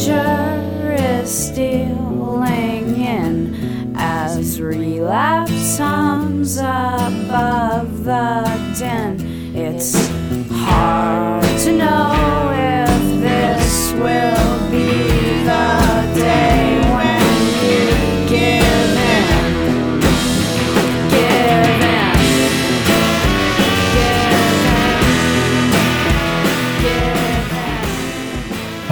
danger is stealing in as relapse hums above the din.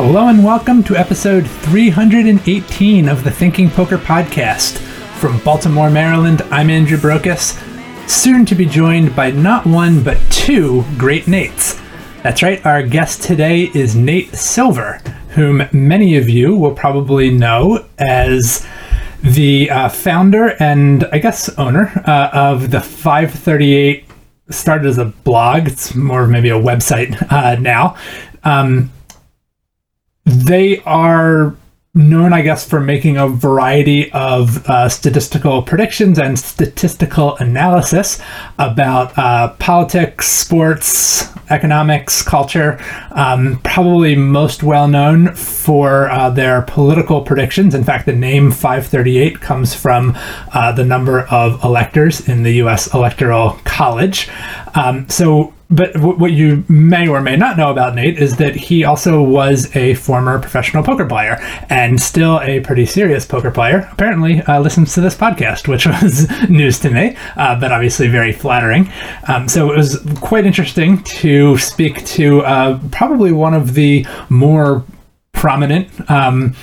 Hello and welcome to episode 318 of the Thinking Poker Podcast. From Baltimore, Maryland, I'm Andrew Brokos, soon to be joined by not one but two great Nates. That's right, our guest today is Nate Silver, whom many of you will probably know as the uh, founder and I guess owner uh, of the 538 started as a blog. It's more maybe a website uh, now. Um, they are known, I guess, for making a variety of uh, statistical predictions and statistical analysis about uh, politics, sports, economics, culture. Um, probably most well known for uh, their political predictions. In fact, the name 538 comes from uh, the number of electors in the U.S. Electoral College. Um, so but w- what you may or may not know about Nate is that he also was a former professional poker player and still a pretty serious poker player. Apparently, uh, listens to this podcast, which was news to me, uh, but obviously very flattering. Um, so it was quite interesting to speak to uh, probably one of the more prominent. Um,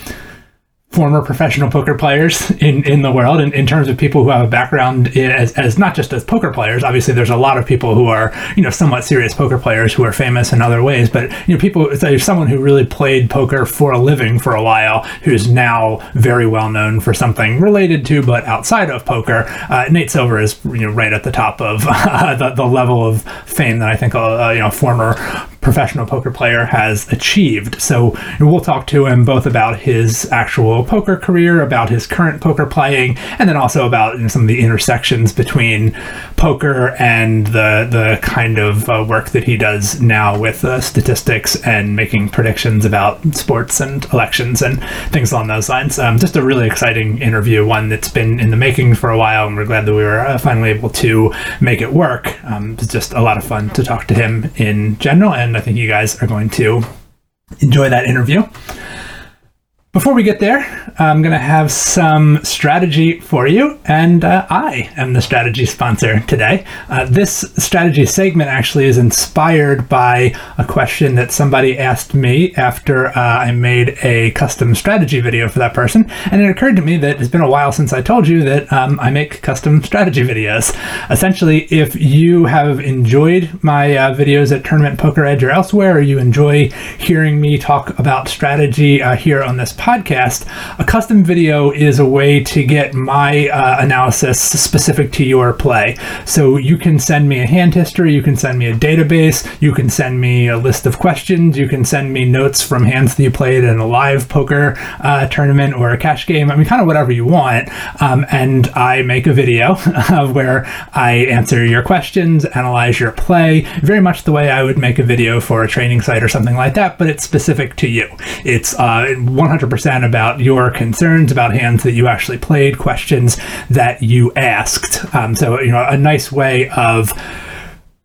former professional poker players in, in the world in, in terms of people who have a background as, as not just as poker players. Obviously there's a lot of people who are you know somewhat serious poker players who are famous in other ways but you know people there's someone who really played poker for a living for a while who's now very well known for something related to but outside of poker uh, Nate Silver is you know right at the top of uh, the, the level of fame that I think a, a you know former professional poker player has achieved. So we'll talk to him both about his actual poker career, about his current poker playing, and then also about some of the intersections between poker and the the kind of uh, work that he does now with uh, statistics and making predictions about sports and elections and things along those lines. Um, just a really exciting interview, one that's been in the making for a while, and we're glad that we were uh, finally able to make it work. Um, it's just a lot of fun to talk to him in general, and I think you guys are going to enjoy that interview. Before we get there, I'm going to have some strategy for you, and uh, I am the strategy sponsor today. Uh, this strategy segment actually is inspired by a question that somebody asked me after uh, I made a custom strategy video for that person, and it occurred to me that it's been a while since I told you that um, I make custom strategy videos. Essentially, if you have enjoyed my uh, videos at Tournament Poker Edge or elsewhere, or you enjoy hearing me talk about strategy uh, here on this podcast, a custom video is a way to get my uh, analysis specific to your play. So you can send me a hand history, you can send me a database, you can send me a list of questions, you can send me notes from hands that you played in a live poker uh, tournament or a cash game. I mean, kind of whatever you want. Um, and I make a video where I answer your questions, analyze your play, very much the way I would make a video for a training site or something like that, but it's specific to you. It's uh, 100% about your concerns about hands that you actually played, questions that you asked. Um, so, you know, a nice way of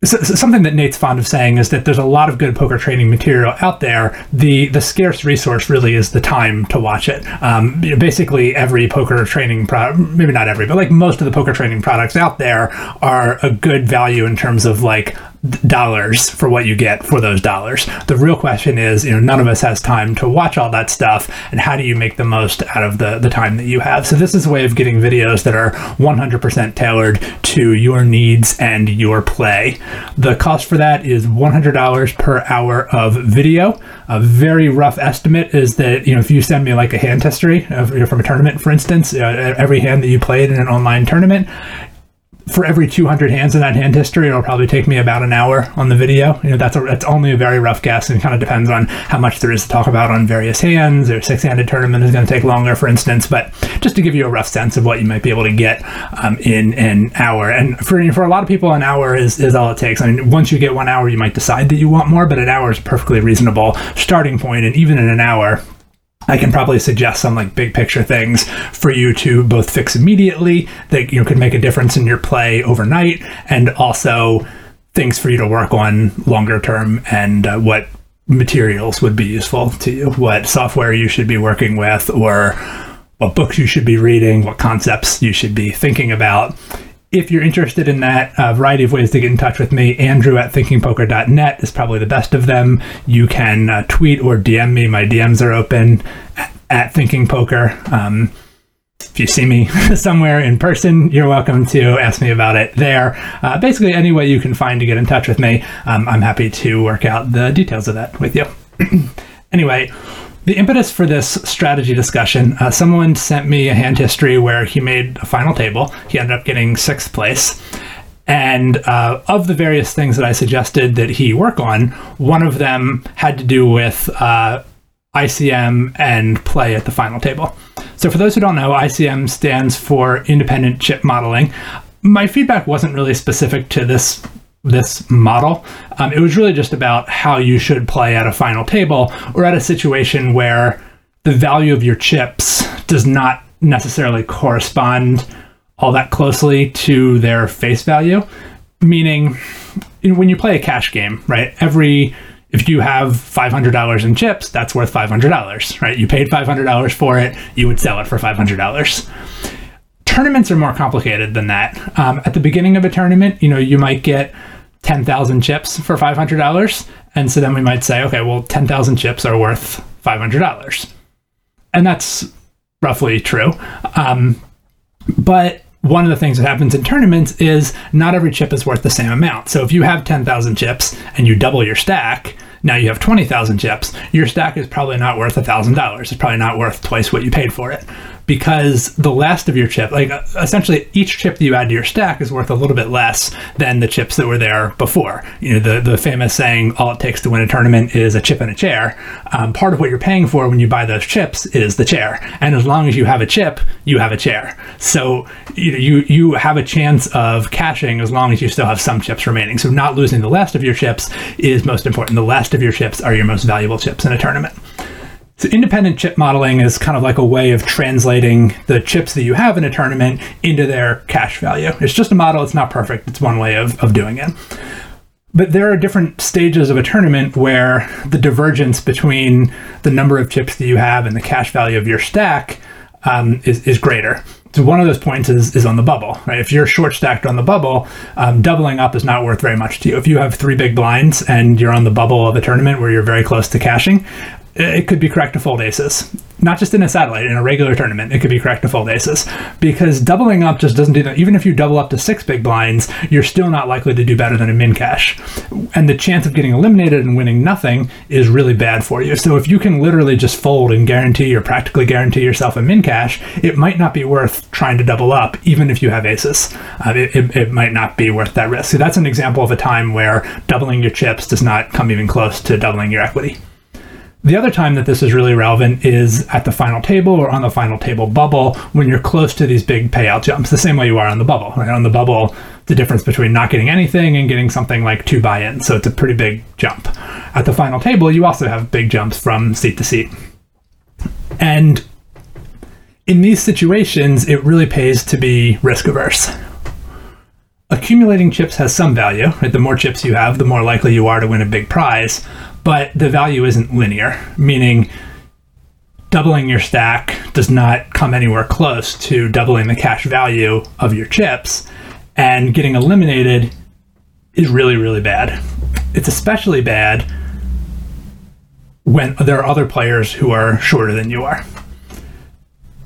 so something that Nate's fond of saying is that there's a lot of good poker training material out there. The the scarce resource really is the time to watch it. Um, you know, basically, every poker training product, maybe not every, but like most of the poker training products out there are a good value in terms of like dollars for what you get for those dollars. The real question is, you know, none of us has time to watch all that stuff, and how do you make the most out of the the time that you have? So this is a way of getting videos that are 100% tailored to your needs and your play. The cost for that is $100 per hour of video. A very rough estimate is that you know if you send me like a hand history of, you know, from a tournament, for instance, uh, every hand that you played in an online tournament, for every 200 hands in that hand history, it'll probably take me about an hour on the video. You know, that's a, that's only a very rough guess, and kind of depends on how much there is to talk about on various hands. Or six-handed tournament is going to take longer, for instance. But just to give you a rough sense of what you might be able to get um, in an hour, and for for a lot of people, an hour is is all it takes. I mean, once you get one hour, you might decide that you want more, but an hour is a perfectly reasonable starting point, and even in an hour I can probably suggest some like big picture things for you to both fix immediately that you know could make a difference in your play overnight, and also things for you to work on longer term and uh, what materials would be useful to you, what software you should be working with, or what books you should be reading, what concepts you should be thinking about. If you're interested in that, a variety of ways to get in touch with me, Andrew at thinkingpoker.net is probably the best of them. You can uh, tweet or DM me. My DMs are open at, thinkingpoker. Um, if you see me somewhere in person, you're welcome to ask me about it there. Uh, basically, any way you can find to get in touch with me, um, I'm happy to work out the details of that with you. anyway, the impetus for this strategy discussion uh, someone sent me a hand history where he made a final table. He ended up getting sixth place. And uh, of the various things that I suggested that he work on, one of them had to do with uh, ICM and play at the final table. So, for those who don't know, ICM stands for Independent Chip Modeling. My feedback wasn't really specific to this this model. Um, it was really just about how you should play at a final table or at a situation where the value of your chips does not necessarily correspond all that closely to their face value. Meaning, when you play a cash game, right? Every if you have $500 in chips, that's worth $500, right? You paid $500 for it, you would sell it for $500. Tournaments are more complicated than that. Um, at the beginning of a tournament, you know, you might get 10,000 chips for $500. And so then we might say, okay, well, 10,000 chips are worth $500. And that's roughly true. Um, but one of the things that happens in tournaments is not every chip is worth the same amount. So if you have 10,000 chips and you double your stack, now you have 20,000 chips, your stack is probably not worth $1,000. It's probably not worth twice what you paid for it because the last of your chip, like uh, essentially each chip that you add to your stack is worth a little bit less than the chips that were there before. You know, the, the famous saying, all it takes to win a tournament is a chip and a chair. Um, part of what you're paying for when you buy those chips is the chair. And as long as you have a chip, you have a chair. So you know, you, you have a chance of cashing as long as you still have some chips remaining. So not losing the last of your chips is most important. The last of your chips are your most valuable chips in a tournament. So independent chip modeling is kind of like a way of translating the chips that you have in a tournament into their cash value. It's just a model, it's not perfect. It's one way of, of doing it. But there are different stages of a tournament where the divergence between the number of chips that you have and the cash value of your stack um, is, is greater. So one of those points is, is on the bubble, right? If you're short stacked on the bubble, um, doubling up is not worth very much to you. If you have three big blinds and you're on the bubble of a tournament where you're very close to cashing, it could be correct to fold aces. Not just in a satellite, in a regular tournament, it could be correct to fold aces. Because doubling up just doesn't do that. Even if you double up to six big blinds, you're still not likely to do better than a min cash. And the chance of getting eliminated and winning nothing is really bad for you. So if you can literally just fold and guarantee or practically guarantee yourself a min cash, it might not be worth trying to double up, even if you have aces. Uh, it, it, it might not be worth that risk. So that's an example of a time where doubling your chips does not come even close to doubling your equity. The other time that this is really relevant is at the final table or on the final table bubble when you're close to these big payout jumps, the same way you are on the bubble. Right? On the bubble, the difference between not getting anything and getting something like two buy ins. So it's a pretty big jump. At the final table, you also have big jumps from seat to seat. And in these situations, it really pays to be risk averse. Accumulating chips has some value. Right? The more chips you have, the more likely you are to win a big prize but the value isn't linear, meaning doubling your stack does not come anywhere close to doubling the cash value of your chips, and getting eliminated is really, really bad. It's especially bad when there are other players who are shorter than you are.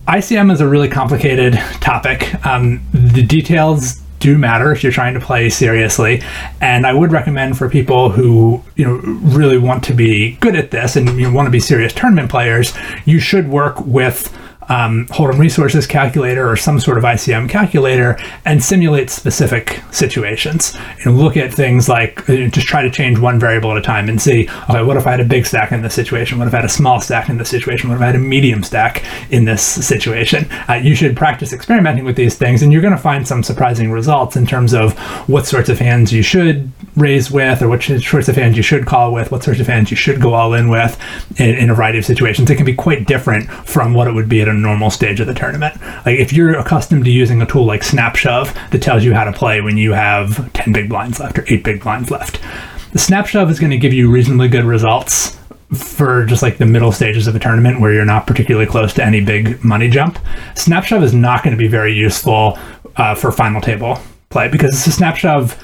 ICM is a really complicated topic. Um, the details do matter if you're trying to play seriously. And I would recommend for people who you know really want to be good at this and you want to be serious tournament players, you should work with um, Hold'em resources calculator or some sort of ICM calculator and simulate specific situations and look at things like uh, just try to change one variable at a time and see, okay, what if I had a big stack in this situation? What if I had a small stack in this situation? What if I had a medium stack in this situation? Uh, you should practice experimenting with these things and you're going to find some surprising results in terms of what sorts of hands you should raise with or what sorts of hands you should call with, what sorts of hands you should go all in with in, in a variety of situations. It can be quite different from what it would be at normal stage of the tournament. Like if you're accustomed to using a tool like Snap Shove that tells you how to play when you have 10 big blinds left or 8 big blinds left, the Snap Shove is going to give you reasonably good results for just like the middle stages of a tournament where you're not particularly close to any big money jump. Snap Shove is not going to be very useful uh, for final table play because it's a Snap Shove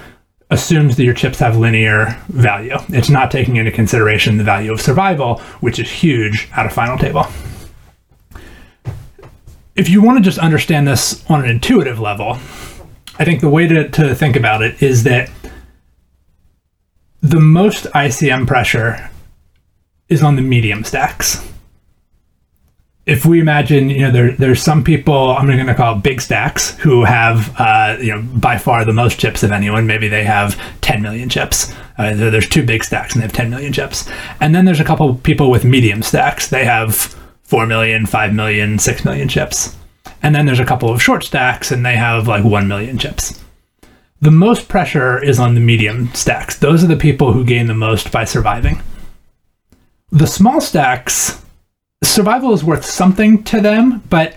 assumes that your chips have linear value. It's not taking into consideration the value of survival, which is huge at a final table if you want to just understand this on an intuitive level, I think the way to, to think about it is that the most ICM pressure is on the medium stacks. If we imagine, you know, there, there's some people I'm going to call big stacks who have, uh, you know, by far the most chips of anyone. Maybe they have 10 million chips. Uh, there's two big stacks and they have 10 million chips. And then there's a couple people with medium stacks. They have 4 million, 5 million, 6 million chips. And then there's a couple of short stacks and they have like 1 million chips. The most pressure is on the medium stacks. Those are the people who gain the most by surviving. The small stacks, survival is worth something to them, but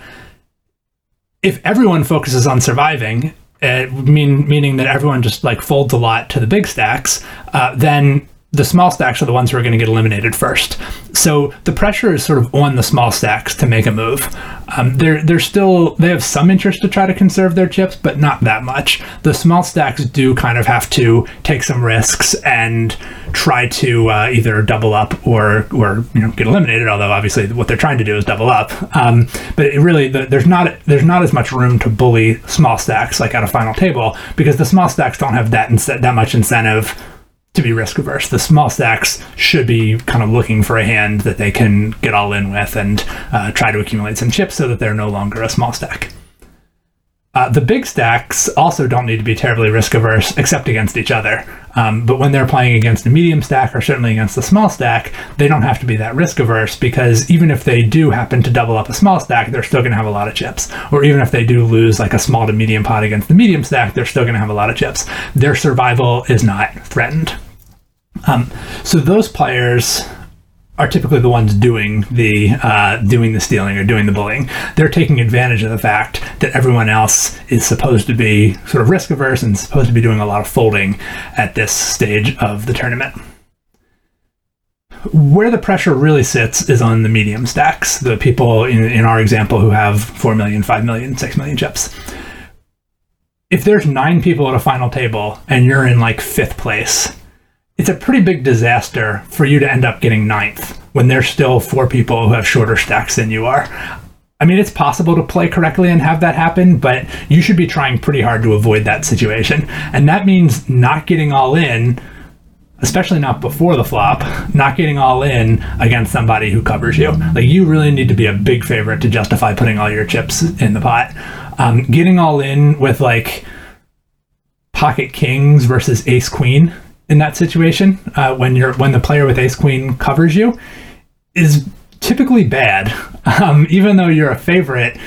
if everyone focuses on surviving, uh, mean, meaning that everyone just like folds a lot to the big stacks, uh, then the small stacks are the ones who are going to get eliminated first. So the pressure is sort of on the small stacks to make a move. Um, they're they're still they have some interest to try to conserve their chips, but not that much. The small stacks do kind of have to take some risks and try to uh, either double up or or you know get eliminated. Although obviously what they're trying to do is double up. Um, but really the, there's not there's not as much room to bully small stacks like at a final table because the small stacks don't have that that much incentive to be risk averse. The small stacks should be kind of looking for a hand that they can get all in with and uh, try to accumulate some chips so that they're no longer a small stack. Uh, the big stacks also don't need to be terribly risk averse except against each other. Um, but when they're playing against a medium stack or certainly against a small stack, they don't have to be that risk averse because even if they do happen to double up a small stack, they're still going to have a lot of chips. Or even if they do lose like a small to medium pot against the medium stack, they're still going to have a lot of chips. Their survival is not threatened. Um, so those players are typically the ones doing the uh, doing the stealing or doing the bullying. They're taking advantage of the fact that everyone else is supposed to be sort of risk averse and supposed to be doing a lot of folding at this stage of the tournament. Where the pressure really sits is on the medium stacks, the people in, in our example who have 4 million, 5 million, 6 million chips. If there's nine people at a final table and you're in like fifth place, it's a pretty big disaster for you to end up getting ninth when there's still four people who have shorter stacks than you are. I mean, it's possible to play correctly and have that happen, but you should be trying pretty hard to avoid that situation. And that means not getting all in, especially not before the flop, not getting all in against somebody who covers you. Like, you really need to be a big favorite to justify putting all your chips in the pot. Um, getting all in with like pocket kings versus ace queen in that situation uh, when you're when the player with ace queen covers you is typically bad. Um, even though you're a favorite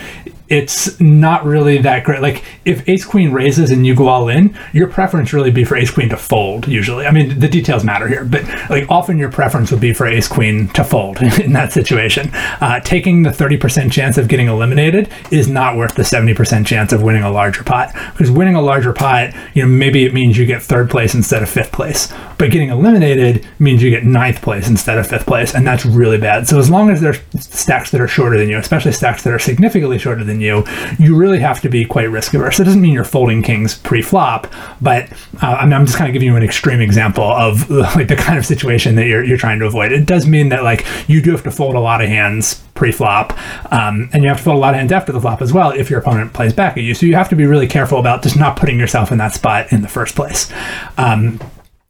it's not really that great. Like if ace queen raises and you go all in, your preference really be for ace queen to fold. Usually, I mean the details matter here, but like often your preference would be for ace queen to fold in that situation. Uh, taking the thirty percent chance of getting eliminated is not worth the seventy percent chance of winning a larger pot. Because winning a larger pot, you know, maybe it means you get third place instead of fifth place, but getting eliminated means you get ninth place instead of fifth place, and that's really bad. So as long as there's stacks that are shorter than you, especially stacks that are significantly shorter than than you, you really have to be quite risk averse. It doesn't mean you're folding kings pre-flop, but uh, I I'm just kind of giving you an extreme example of like the kind of situation that you're you're trying to avoid. It does mean that like you do have to fold a lot of hands pre-flop, um, and you have to fold a lot of hands after the flop as well if your opponent plays back at you. So you have to be really careful about just not putting yourself in that spot in the first place. Um,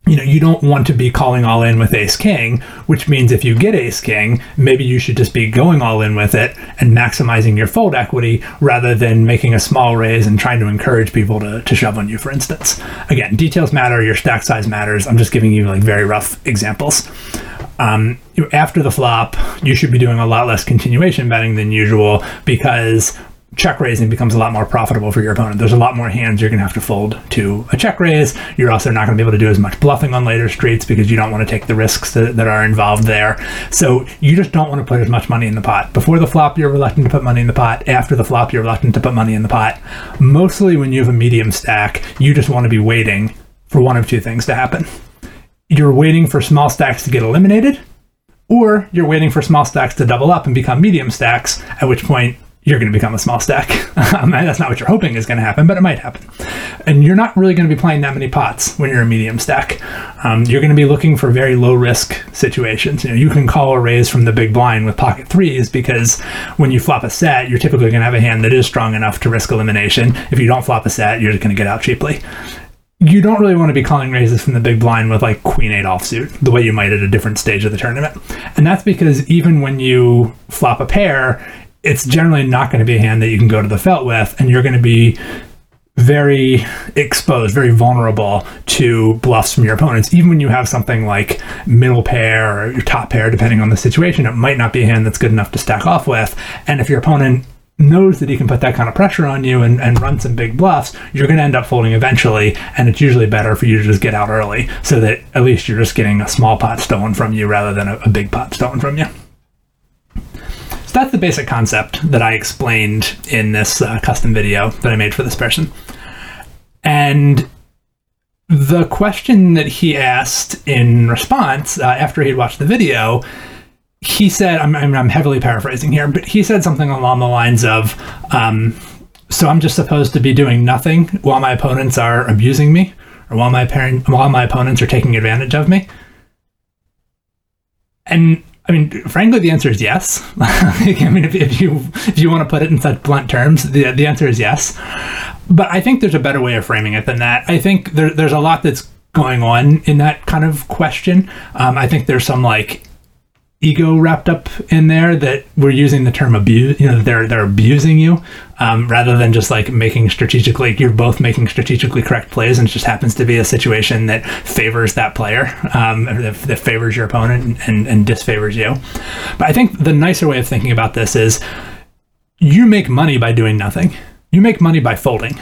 you know, you don't want to be calling all in with ace king, which means if you get ace king, maybe you should just be going all in with it and maximizing your fold equity rather than making a small raise and trying to encourage people to, to shove on you, for instance. Again, details matter, your stack size matters. I'm just giving you like very rough examples. Um, after the flop, you should be doing a lot less continuation betting than usual because check raising becomes a lot more profitable for your opponent. There's a lot more hands you're going to have to fold to a check raise. You're also not going to be able to do as much bluffing on later streets because you don't want to take the risks that, that are involved there. So you just don't want to put as much money in the pot. Before the flop, you're reluctant to put money in the pot. After the flop, you're reluctant to put money in the pot. Mostly when you have a medium stack, you just want to be waiting for one of two things to happen. You're waiting for small stacks to get eliminated, or you're waiting for small stacks to double up and become medium stacks, at which point you're going to become a small stack. Um, that's not what you're hoping is going to happen, but it might happen. And you're not really going to be playing that many pots when you're a medium stack. Um, you're going to be looking for very low risk situations. You know, you can call a raise from the big blind with pocket threes because when you flop a set, you're typically going to have a hand that is strong enough to risk elimination. If you don't flop a set, you're just going to get out cheaply you don't really want to be calling raises from the big blind with like queen eight offsuit the way you might at a different stage of the tournament and that's because even when you flop a pair it's generally not going to be a hand that you can go to the felt with, and you're going to be very exposed, very vulnerable to bluffs from your opponents. Even when you have something like middle pair or your top pair, depending on the situation, it might not be a hand that's good enough to stack off with. And if your opponent knows that he can put that kind of pressure on you and, and run some big bluffs, you're going to end up folding eventually. And it's usually better for you to just get out early so that at least you're just getting a small pot stolen from you rather than a, a big pot stolen from you that's the basic concept that I explained in this uh, custom video that I made for this person. And the question that he asked in response uh, after he'd watched the video, he said, I'm, I'm, heavily paraphrasing here, but he said something along the lines of, um, So I'm just supposed to be doing nothing while my opponents are abusing me, or while my parent, while my opponents are taking advantage of me. And I mean, frankly, the answer is yes. I mean, if, if, you if you want to put it in such blunt terms, the the answer is yes. But I think there's a better way of framing it than that. I think there, there's a lot that's going on in that kind of question. Um, I think there's some like ego wrapped up in there that we're using the term abuse you know they're they're abusing you um, rather than just like making strategically you're both making strategically correct plays and it just happens to be a situation that favors that player um, that, that, favors your opponent and, and, and disfavors you. But i think the nicer way of thinking about this is you make money by doing nothing. You make money by folding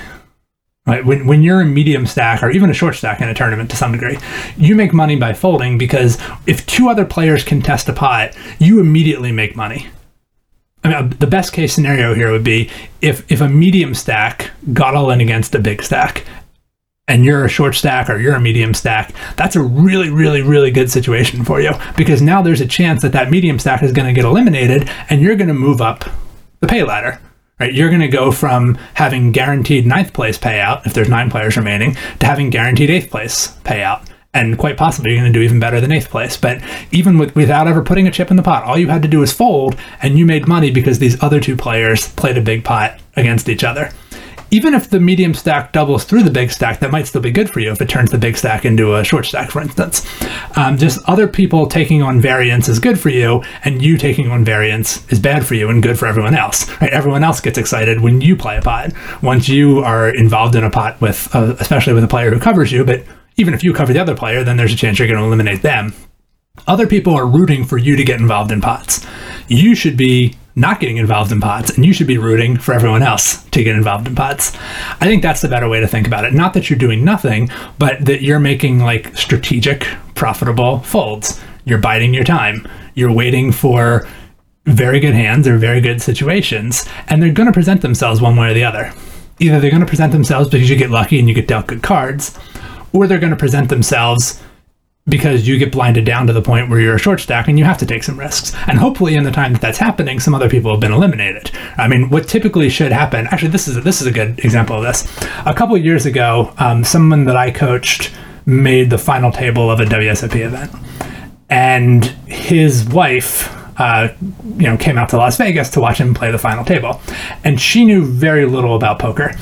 Right? When, when you're a medium stack or even a short stack in a tournament to some degree, you make money by folding because if two other players contest a pot, you immediately make money. I mean, uh, the best case scenario here would be if, if a medium stack got all in against a big stack and you're a short stack or you're a medium stack, that's a really, really, really good situation for you because now there's a chance that that medium stack is going to get eliminated and you're going to move up the pay ladder right? You're going to go from having guaranteed ninth place payout if there's nine players remaining to having guaranteed eighth place payout. And quite possibly, you're going to do even better than eighth place. But even with, without ever putting a chip in the pot, all you had to do was fold, and you made money because these other two players played a big pot against each other even if the medium stack doubles through the big stack, that might still be good for you if it turns the big stack into a short stack, for instance. Um, just other people taking on variance is good for you, and you taking on variance is bad for you and good for everyone else. Right? Everyone else gets excited when you play a pot. Once you are involved in a pot with, uh, especially with a player who covers you, but even if you cover the other player, then there's a chance you're going to eliminate them. Other people are rooting for you to get involved in pots. You should be not getting involved in pots, and you should be rooting for everyone else to get involved in pots. I think that's the better way to think about it. Not that you're doing nothing, but that you're making like strategic, profitable folds. You're biding your time. You're waiting for very good hands or very good situations, and they're going to present themselves one way or the other. Either they're going to present themselves because you get lucky and you get dealt good cards, or they're going to present themselves because you get blinded down to the point where you're a short stack and you have to take some risks. And hopefully, in the time that that's happening, some other people have been eliminated. I mean, what typically should happen? Actually, this is a, this is a good example of this. A couple years ago, um, someone that I coached made the final table of a WSOP event, and his wife. Uh, you know, came out to Las Vegas to watch him play the final table, and she knew very little about poker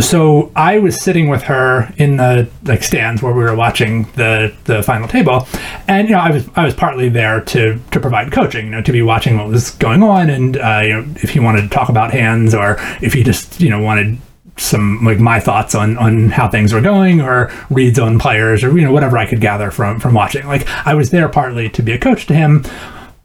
so I was sitting with her in the like stands where we were watching the the final table, and you know I was I was partly there to to provide coaching, you know, to be watching what was going on, and uh, you know if he wanted to talk about hands or if he just you know wanted some like my thoughts on on how things were going or reads on players or you know whatever I could gather from from watching. Like I was there partly to be a coach to him,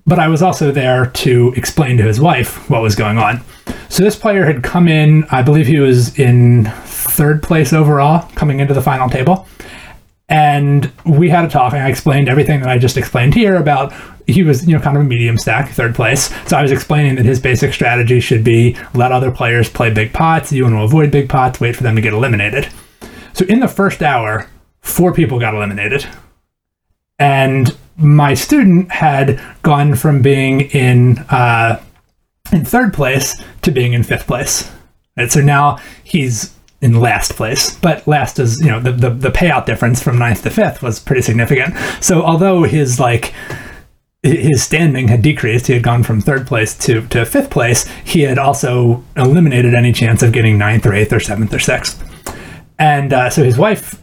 but I was also there to explain to his wife what was going on. So this player had come in, I believe he was in third place overall coming into the final table. And we had a talk, and I explained everything that I just explained here about he was, you know, kind of a medium stack, third place. So I was explaining that his basic strategy should be let other players play big pots. You want to avoid big pots, wait for them to get eliminated. So in the first hour, four people got eliminated. And my student had gone from being in uh, in third place to being in fifth place. And so now he's in last place, but last is you know the, the the payout difference from ninth to fifth was pretty significant. So although his like his standing had decreased, he had gone from third place to, to fifth place, he had also eliminated any chance of getting ninth or eighth or seventh or sixth. And uh, so his wife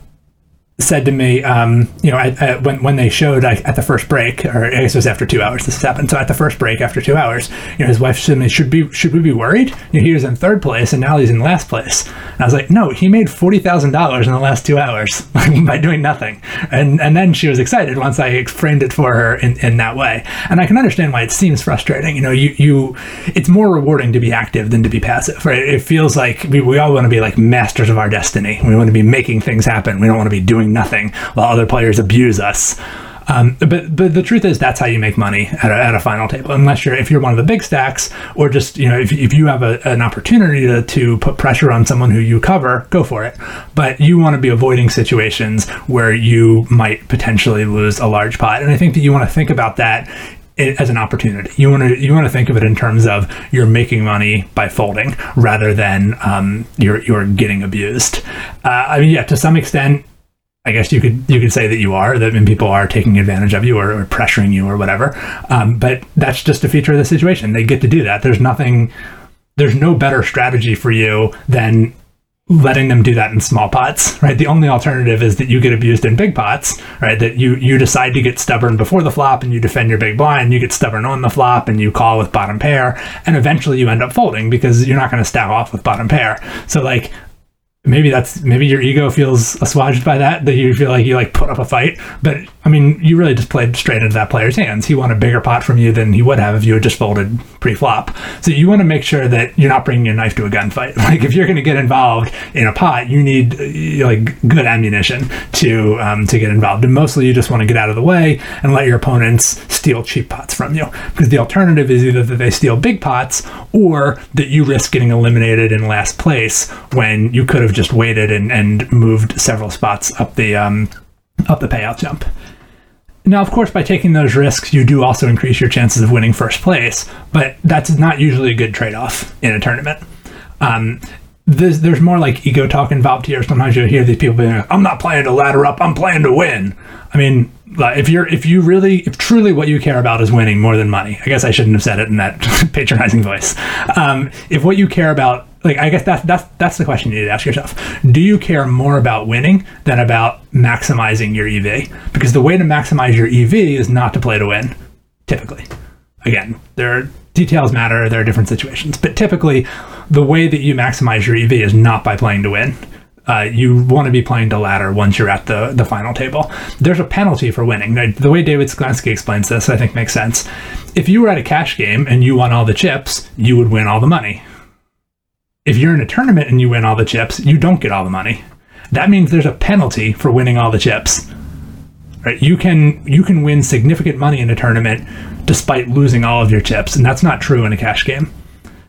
said to me, um, you know, I, I, when when they showed I, at the first break, or I guess it was after two hours. This happened. So at the first break, after two hours, you know, his wife said to me, "Should be should we be worried? You know, he was in third place, and now he's in last place." And I was like, "No, he made forty thousand dollars in the last two hours by doing nothing." And and then she was excited once I framed it for her in, in that way. And I can understand why it seems frustrating. You know, you you, it's more rewarding to be active than to be passive, right? It feels like we, we all want to be like masters of our destiny. We want to be making things happen. We don't want to be doing nothing while other players abuse us. Um, but but the truth is that's how you make money at a, at a final table unless you're if you're one of the big stacks or just you know if, if you have a, an opportunity to, to put pressure on someone who you cover go for it but you want to be avoiding situations where you might potentially lose a large pot and I think that you want to think about that as an opportunity. You want to you want to think of it in terms of you're making money by folding rather than um, you're you're getting abused. Uh, I mean, yeah, to some extent, I guess you could you could say that you are that when people are taking advantage of you or, or pressuring you or whatever. Um, but that's just a feature of the situation. They get to do that. There's nothing. There's no better strategy for you than letting them do that in small pots, right? The only alternative is that you get abused in big pots, right? That you you decide to get stubborn before the flop and you defend your big blind, you get stubborn on the flop and you call with bottom pair, and eventually you end up folding because you're not going to stack off with bottom pair. So like maybe that's maybe your ego feels assuaged by that that you feel like you like put up a fight. But i mean you really just played straight into that player's hands. He won a bigger pot from you than he would have if you had just folded pre-flop. So you want to make sure that you're not bringing your knife to a gunfight. Like if you're going to get involved in a pot you need uh, like good ammunition to um, to get involved. And mostly you just want to get out of the way and let your opponents steal cheap pots from you. Because the alternative is either that they steal big pots or that you risk getting eliminated in last place when you could have just waited and, and moved several spots up the um, up the payout jump. Now, of course, by taking those risks, you do also increase your chances of winning first place, but that's not usually a good trade off in a tournament. Um, there's, there's more like ego talk involved here. Sometimes you hear these people being like, I'm not playing to ladder up, I'm playing to win. I mean, if you're if you really if truly what you care about is winning more than money i guess i shouldn't have said it in that patronizing voice um, if what you care about like I guess that's that's that's the question you need to ask yourself. Do you care more about winning than about maximizing your EV? Because the way to maximize your EV is not to play to win, typically. Again, there are details matter, there are different situations, but typically the way that you maximize your EV is not by playing to win. Uh, you want to be playing to ladder once you're at the, the final table. There's a penalty for winning. The way David Sklansky explains this, I think makes sense. If you were at a cash game and you won all the chips, you would win all the money if you're in a tournament and you win all the chips, you don't get all the money. That means there's a penalty for winning all the chips. Right? You can you can win significant money in a tournament despite losing all of your chips, and that's not true in a cash game.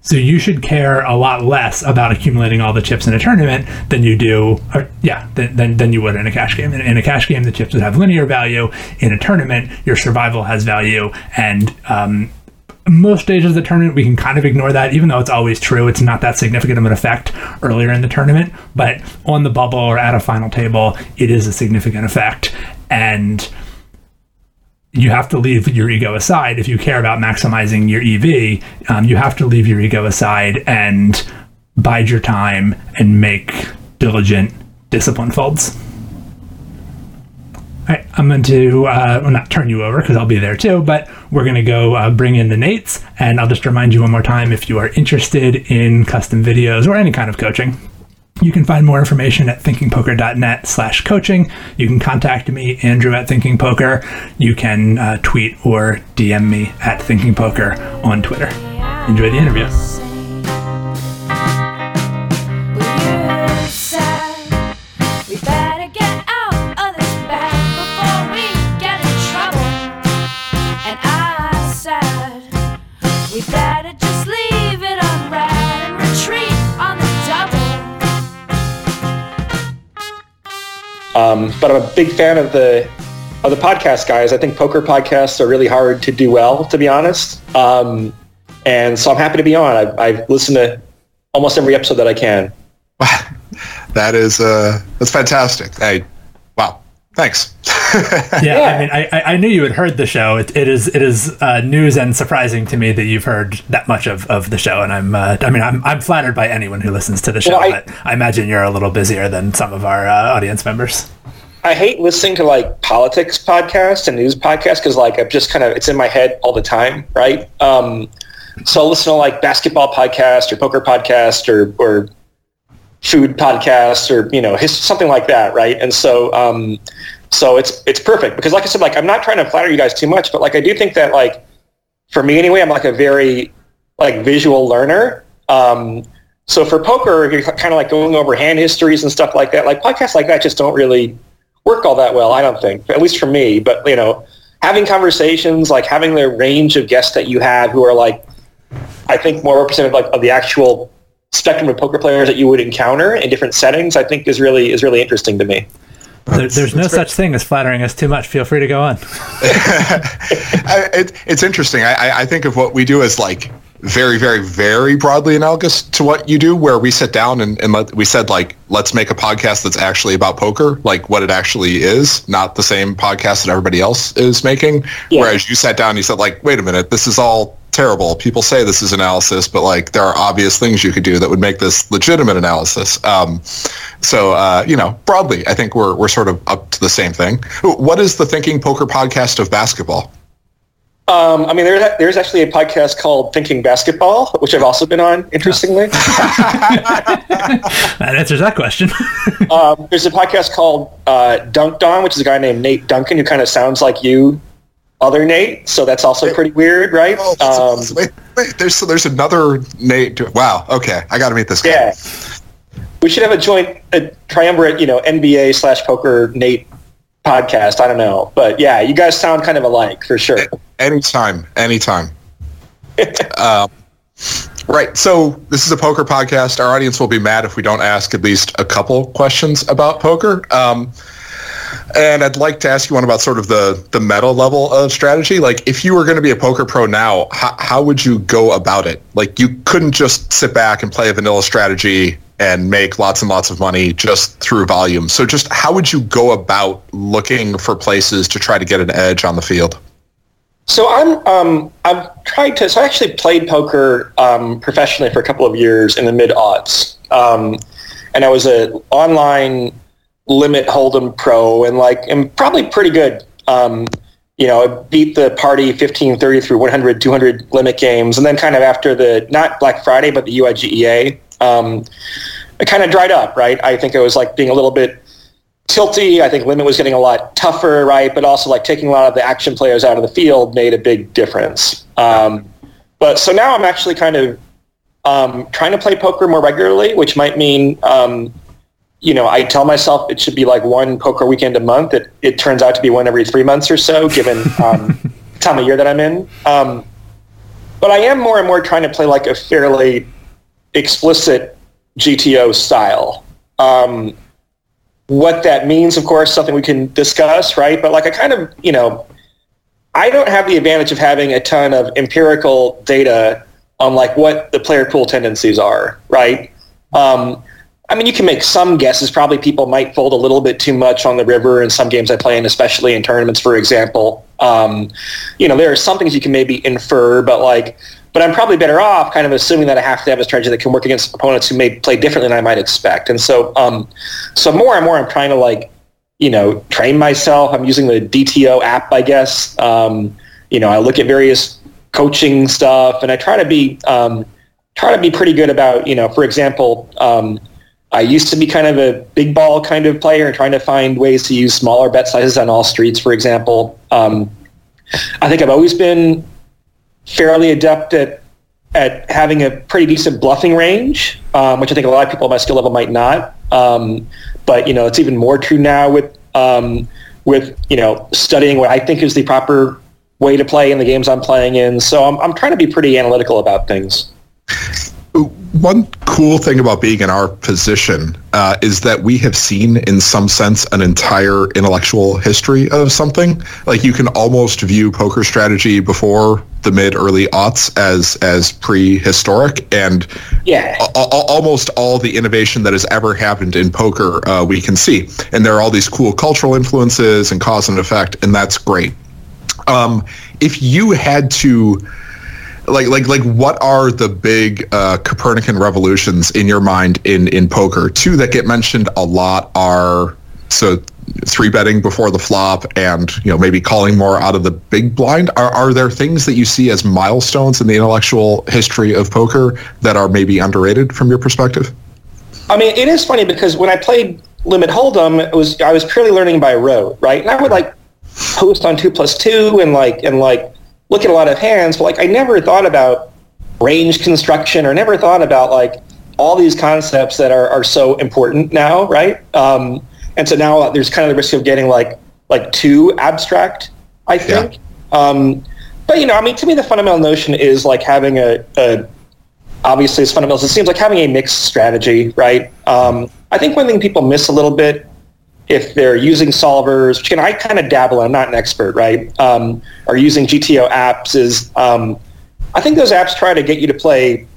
So you should care a lot less about accumulating all the chips in a tournament than you do, or, yeah, than, than, than, you would in a cash game. In, in, a cash game, the chips would have linear value. In a tournament, your survival has value, and um, most stages of the tournament, we can kind of ignore that, even though it's always true. It's not that significant of an effect earlier in the tournament, but on the bubble or at a final table, it is a significant effect. And you have to leave your ego aside if you care about maximizing your EV. Um, you have to leave your ego aside and bide your time and make diligent, disciplined folds. Right, I'm going to uh, not turn you over because I'll be there too, but we're going to go uh, bring in the Nates. And I'll just remind you one more time if you are interested in custom videos or any kind of coaching, you can find more information at thinkingpoker.net slash coaching. You can contact me, Andrew at Thinking Poker. You can uh, tweet or DM me at Thinking Poker on Twitter. Enjoy the interview. Um, but I'm a big fan of the of the podcast guys. I think poker podcasts are really hard to do well, to be honest. Um, and so I'm happy to be on. I've, I've listened to almost every episode that I can. Wow, that is uh, that's fantastic. I, thanks. Yeah, Yeah. I mean, I, I- I knew you had heard the show. It, it is it is uh, news and surprising to me that you've heard that much of, of the show. And I'm uh, I mean, I'm, I'm flattered by anyone who listens to the show, Well, I- but I imagine you're a little busier than some of our uh, audience members. I hate listening to like politics podcasts and news podcasts because like I'm just kind of it's in my head all the time, right? Um, so I'll listen to like basketball podcast or poker podcast or or food podcast or you know his, something like that, right? And so um, so it's it's perfect because like I said, like I'm not trying to flatter you guys too much, but like I do think that like for me anyway, I'm like a very like visual learner. Um, so for poker, you're kind of like going over hand histories and stuff like that, like podcasts like that just don't really work all that well, I don't think, at least for me. But, you know, having conversations, like having the range of guests that you have who are like, I think more representative like of the actual spectrum of poker players that you would encounter in different settings, I think is really is really interesting to me. There, there's no such thing as flattering us too much. Feel free to go on. I, it, it's interesting. I, I, I think of what we do as like very, very, very broadly analogous to what you do, where we sit down and, and let, we said like, let's make a podcast that's actually about poker, like what it actually is, not the same podcast that everybody else is making. Yeah. Whereas you sat down and you said like, wait a minute, this is all terrible. People say this is analysis, but like there are obvious things you could do that would make this legitimate analysis. Um, so uh, you know, broadly, I think we're we're sort of up to the same thing. What is the Thinking Poker podcast of basketball? Um, I mean, there's there's actually a podcast called Thinking Basketball, which I've also been on. Interestingly, That answers that question. um, there's a podcast called uh, Dunked On, which is a guy named Nate Duncan who kind of sounds like you, other Nate. So that's also pretty weird, right? Oh, Um, wait, wait, there's there's another Nate. Wow. Okay, I got to meet this guy. yeah, we should have a joint a triumvirate, you know, NBA slash poker Nate podcast. I don't know, but yeah, you guys sound kind of alike for sure. Anytime, anytime. um, right. So this is a poker podcast. Our audience will be mad if we don't ask at least a couple questions about poker. Um, and I'd like to ask you one about sort of the the meta level of strategy. Like, if you were going to be a poker pro now, how, how would you go about it? Like, you couldn't just sit back and play a vanilla strategy and make lots and lots of money just through volume. So, just how would you go about looking for places to try to get an edge on the field? So I'm um, I've tried to. So I actually played poker um, professionally for a couple of years in the mid aughts, um, and I was a online limit hold'em pro, and like am probably pretty good. Um, you know, beat the party 15, 30 through 100, 200 limit games, and then kind of after the not Black Friday but the UIGEA, um, it kind of dried up. Right, I think it was like being a little bit tilty. I think limit was getting a lot tougher, right? But also like taking a lot of the action players out of the field made a big difference. Um, but so now I'm actually kind of um, trying to play poker more regularly, which might mean, um, you know, I tell myself it should be like one poker weekend a month. It, it turns out to be one every three months or so, given um, time of year that I'm in. Um, but I am more and more trying to play like a fairly explicit GTO style. Um, what that means, of course, something we can discuss, right? But like I kind of, you know, I don't have the advantage of having a ton of empirical data on like what the player pool tendencies are, right? Um, I mean, you can make some guesses. Probably people might fold a little bit too much on the river in some games I play in, especially in tournaments, for example. Um, you know, there are some things you can maybe infer, but like but I'm probably better off kind of assuming that I have to have a strategy that can work against opponents who may play differently than I might expect. And so, um, so more and more, I'm trying to like, you know, train myself. I'm using the DTO app, I guess. Um, you know, I look at various coaching stuff, and I try to be um, try to be pretty good about, you know, for example. I used to be kind of a big ball kind of player and trying to find ways to use smaller bet sizes on all streets, for example. Um, I think I've always been fairly adept at at having a pretty decent bluffing range, um, which I think a lot of people at my skill level might not. Um, but you know, it's even more true now with um, with you know studying what I think is the proper way to play in the games I'm playing in. So I'm I'm trying to be pretty analytical about things one cool thing about being in our position uh, is that we have seen, in some sense, an entire intellectual history of something. Like you can almost view poker strategy before the mid early aughts as as prehistoric, and yeah, a- a- almost all the innovation that has ever happened in poker uh, we can see. And there are all these cool cultural influences and cause and effect, and that's great. Um, if you had to like like like what are the big uh, Copernican revolutions in your mind in in poker? Two that get mentioned a lot are so three betting before the flop and you know maybe calling more out of the big blind. Are, are there things that you see as milestones in the intellectual history of poker that are maybe underrated from your perspective? I mean it is funny because when i played limit hold'em it was i was purely learning by rote right? And i would like post on two plus two and like and like look at a lot of hands, but like I never thought about range construction or never thought about like all these concepts that are, are so important now, right? Um, and so now there's kind of the risk of getting like like too abstract, I think. Yeah. Um, but you know, I mean, to me, the fundamental notion is like having a, a obviously it's fundamental. It seems like having a mixed strategy, right? Um, I think one thing people miss a little bit if they're using solvers, which again, I kind of dabble, in, I'm not an expert, right? Um, or using GTO apps is, um, I think those apps try to get you to play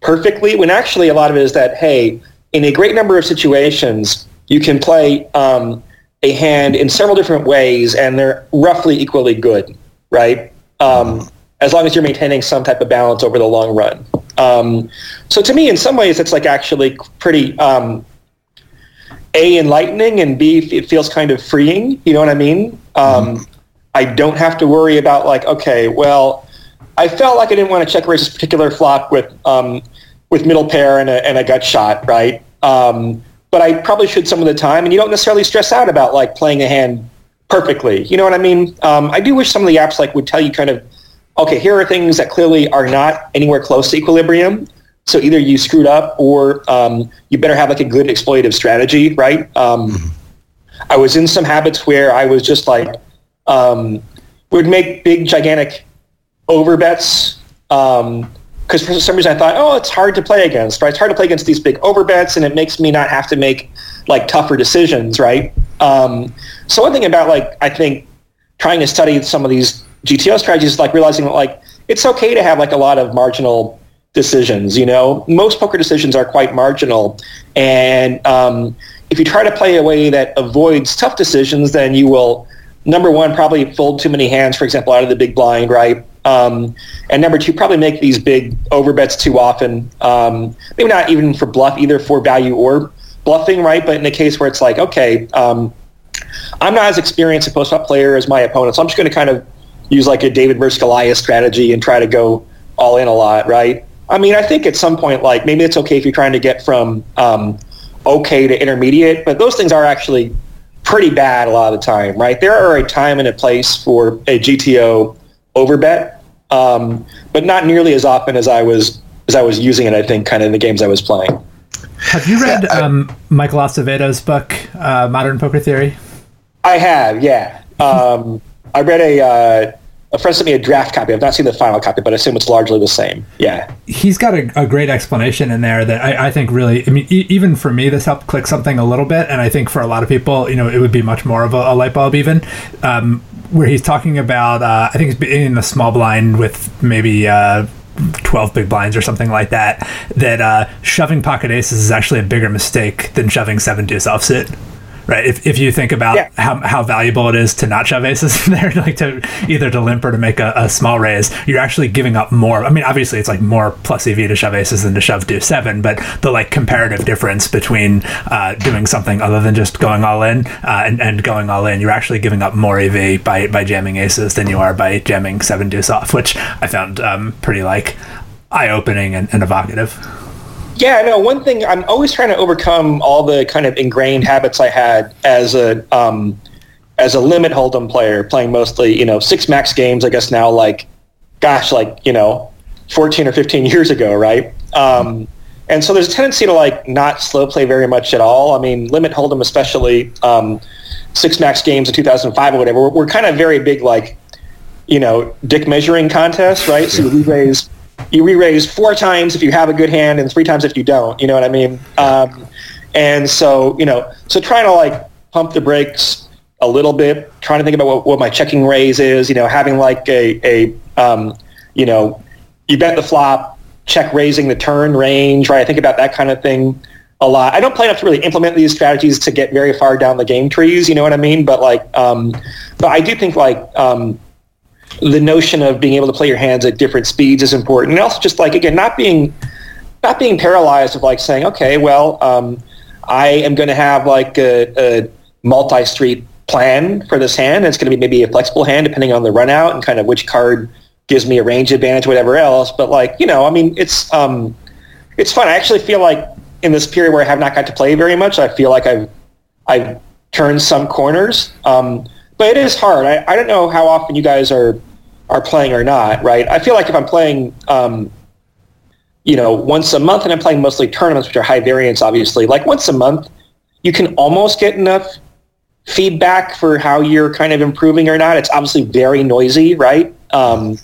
perfectly when actually a lot of it is that, hey, in a great number of situations, you can play um, a hand in several different ways and they're roughly equally good, right? Um, as long as you're maintaining some type of balance over the long run. Um, so to me, in some ways, it's like actually pretty um, a enlightening and b it feels kind of freeing you know what i mean? Um, mm-hmm. i don't have to worry about like okay well i felt like i didn't want to check raise this particular flop with um, with middle pair and a, and a gut shot right? Um, but i probably should some of the time and you don't necessarily stress out about like playing a hand perfectly you know what i mean? Um, i do wish some of the apps like would tell you kind of okay here are things that clearly are not anywhere close to equilibrium so either you screwed up or um, you better have like a good exploitative strategy, right? Um, mm-hmm. I was in some habits where I was just like, um, would make big, gigantic overbets because um, for some reason I thought, oh, it's hard to play against, right? It's hard to play against these big overbets, and it makes me not have to make like tougher decisions, right? Um, so one thing about like I think trying to study some of these GTO strategies is like realizing that like it's okay to have like a lot of marginal decisions. You know, most poker decisions are quite marginal, and um, if you try to play a way that avoids tough decisions, then you will number one probably fold too many hands, for example, out of the big blind, right? Um, and number two, probably make these big overbets too often. Um, maybe not even for bluff, either for value or bluffing, right? But in a case where it's like, okay, um, I'm not as experienced a post-flop player as my opponent, so I'm just going to kind of use like a David versus Goliath strategy and try to go all in a lot, right? I mean, I think at some point, like maybe it's okay if you're trying to get from um, okay to intermediate, but those things are actually pretty bad a lot of the time, right? There are a time and a place for a GTO overbet, um, but not nearly as often as I was as I was using it. I think kind of in the games I was playing. Have you read um, Michael Acevedo's book, uh, Modern Poker Theory? I have, yeah. Um, I read a. Uh, a friend sent me a draft copy. I've not seen the final copy, but I assume it's largely the same. Yeah. He's got a, a great explanation in there that I, I think really, I mean, e- even for me, this helped click something a little bit. And I think for a lot of people, you know, it would be much more of a, a light bulb even. Um, where he's talking about, uh, I think it's in the small blind with maybe uh, 12 big blinds or something like that, that uh, shoving pocket aces is actually a bigger mistake than shoving seven deuce offsuit right? If, if you think about Yeah. how, how valuable it is to not shove aces in there, like to either to limp or to make a, a small raise, you're actually giving up more. I mean, obviously it's like more plus EV to shove aces than to shove deuce seven, but the like comparative difference between uh, doing something other than just going all in uh, and, and going all in, you're actually giving up more EV by, by jamming aces than you are by jamming seven deuce off, which I found um, pretty like eye opening and, and evocative. Yeah, no. One thing I'm always trying to overcome all the kind of ingrained habits I had as a um, as a limit hold'em player, playing mostly you know six max games. I guess now like, gosh, like you know, 14 or 15 years ago, right? Um, and so there's a tendency to like not slow play very much at all. I mean, limit hold'em especially um, six max games in 2005 or whatever. We're, we're kind of very big like you know dick measuring contest, right? So we raise you re-raise four times if you have a good hand and three times if you don't. You know what I mean? Um, and so you know, so trying to like pump the brakes a little bit, trying to think about what, what my checking raise is. You know, having like a a um, you know, you bet the flop, check raising the turn range, right? I think about that kind of thing a lot. I don't play enough to really implement these strategies to get very far down the game trees. You know what I mean? But like, um, but I do think like. Um, the notion of being able to play your hands at different speeds is important, and also just like again, not being not being paralyzed of like saying, okay, well, um, I am going to have like a, a multi-street plan for this hand. And it's going to be maybe a flexible hand depending on the run out and kind of which card gives me a range advantage, whatever else. But like you know, I mean, it's um, it's fun. I actually feel like in this period where I have not got to play very much, I feel like I've I've turned some corners. Um, but it is hard. I, I don't know how often you guys are are playing or not, right? I feel like if I'm playing, um, you know, once a month, and I'm playing mostly tournaments, which are high variance, obviously. Like once a month, you can almost get enough feedback for how you're kind of improving or not. It's obviously very noisy, right? Um,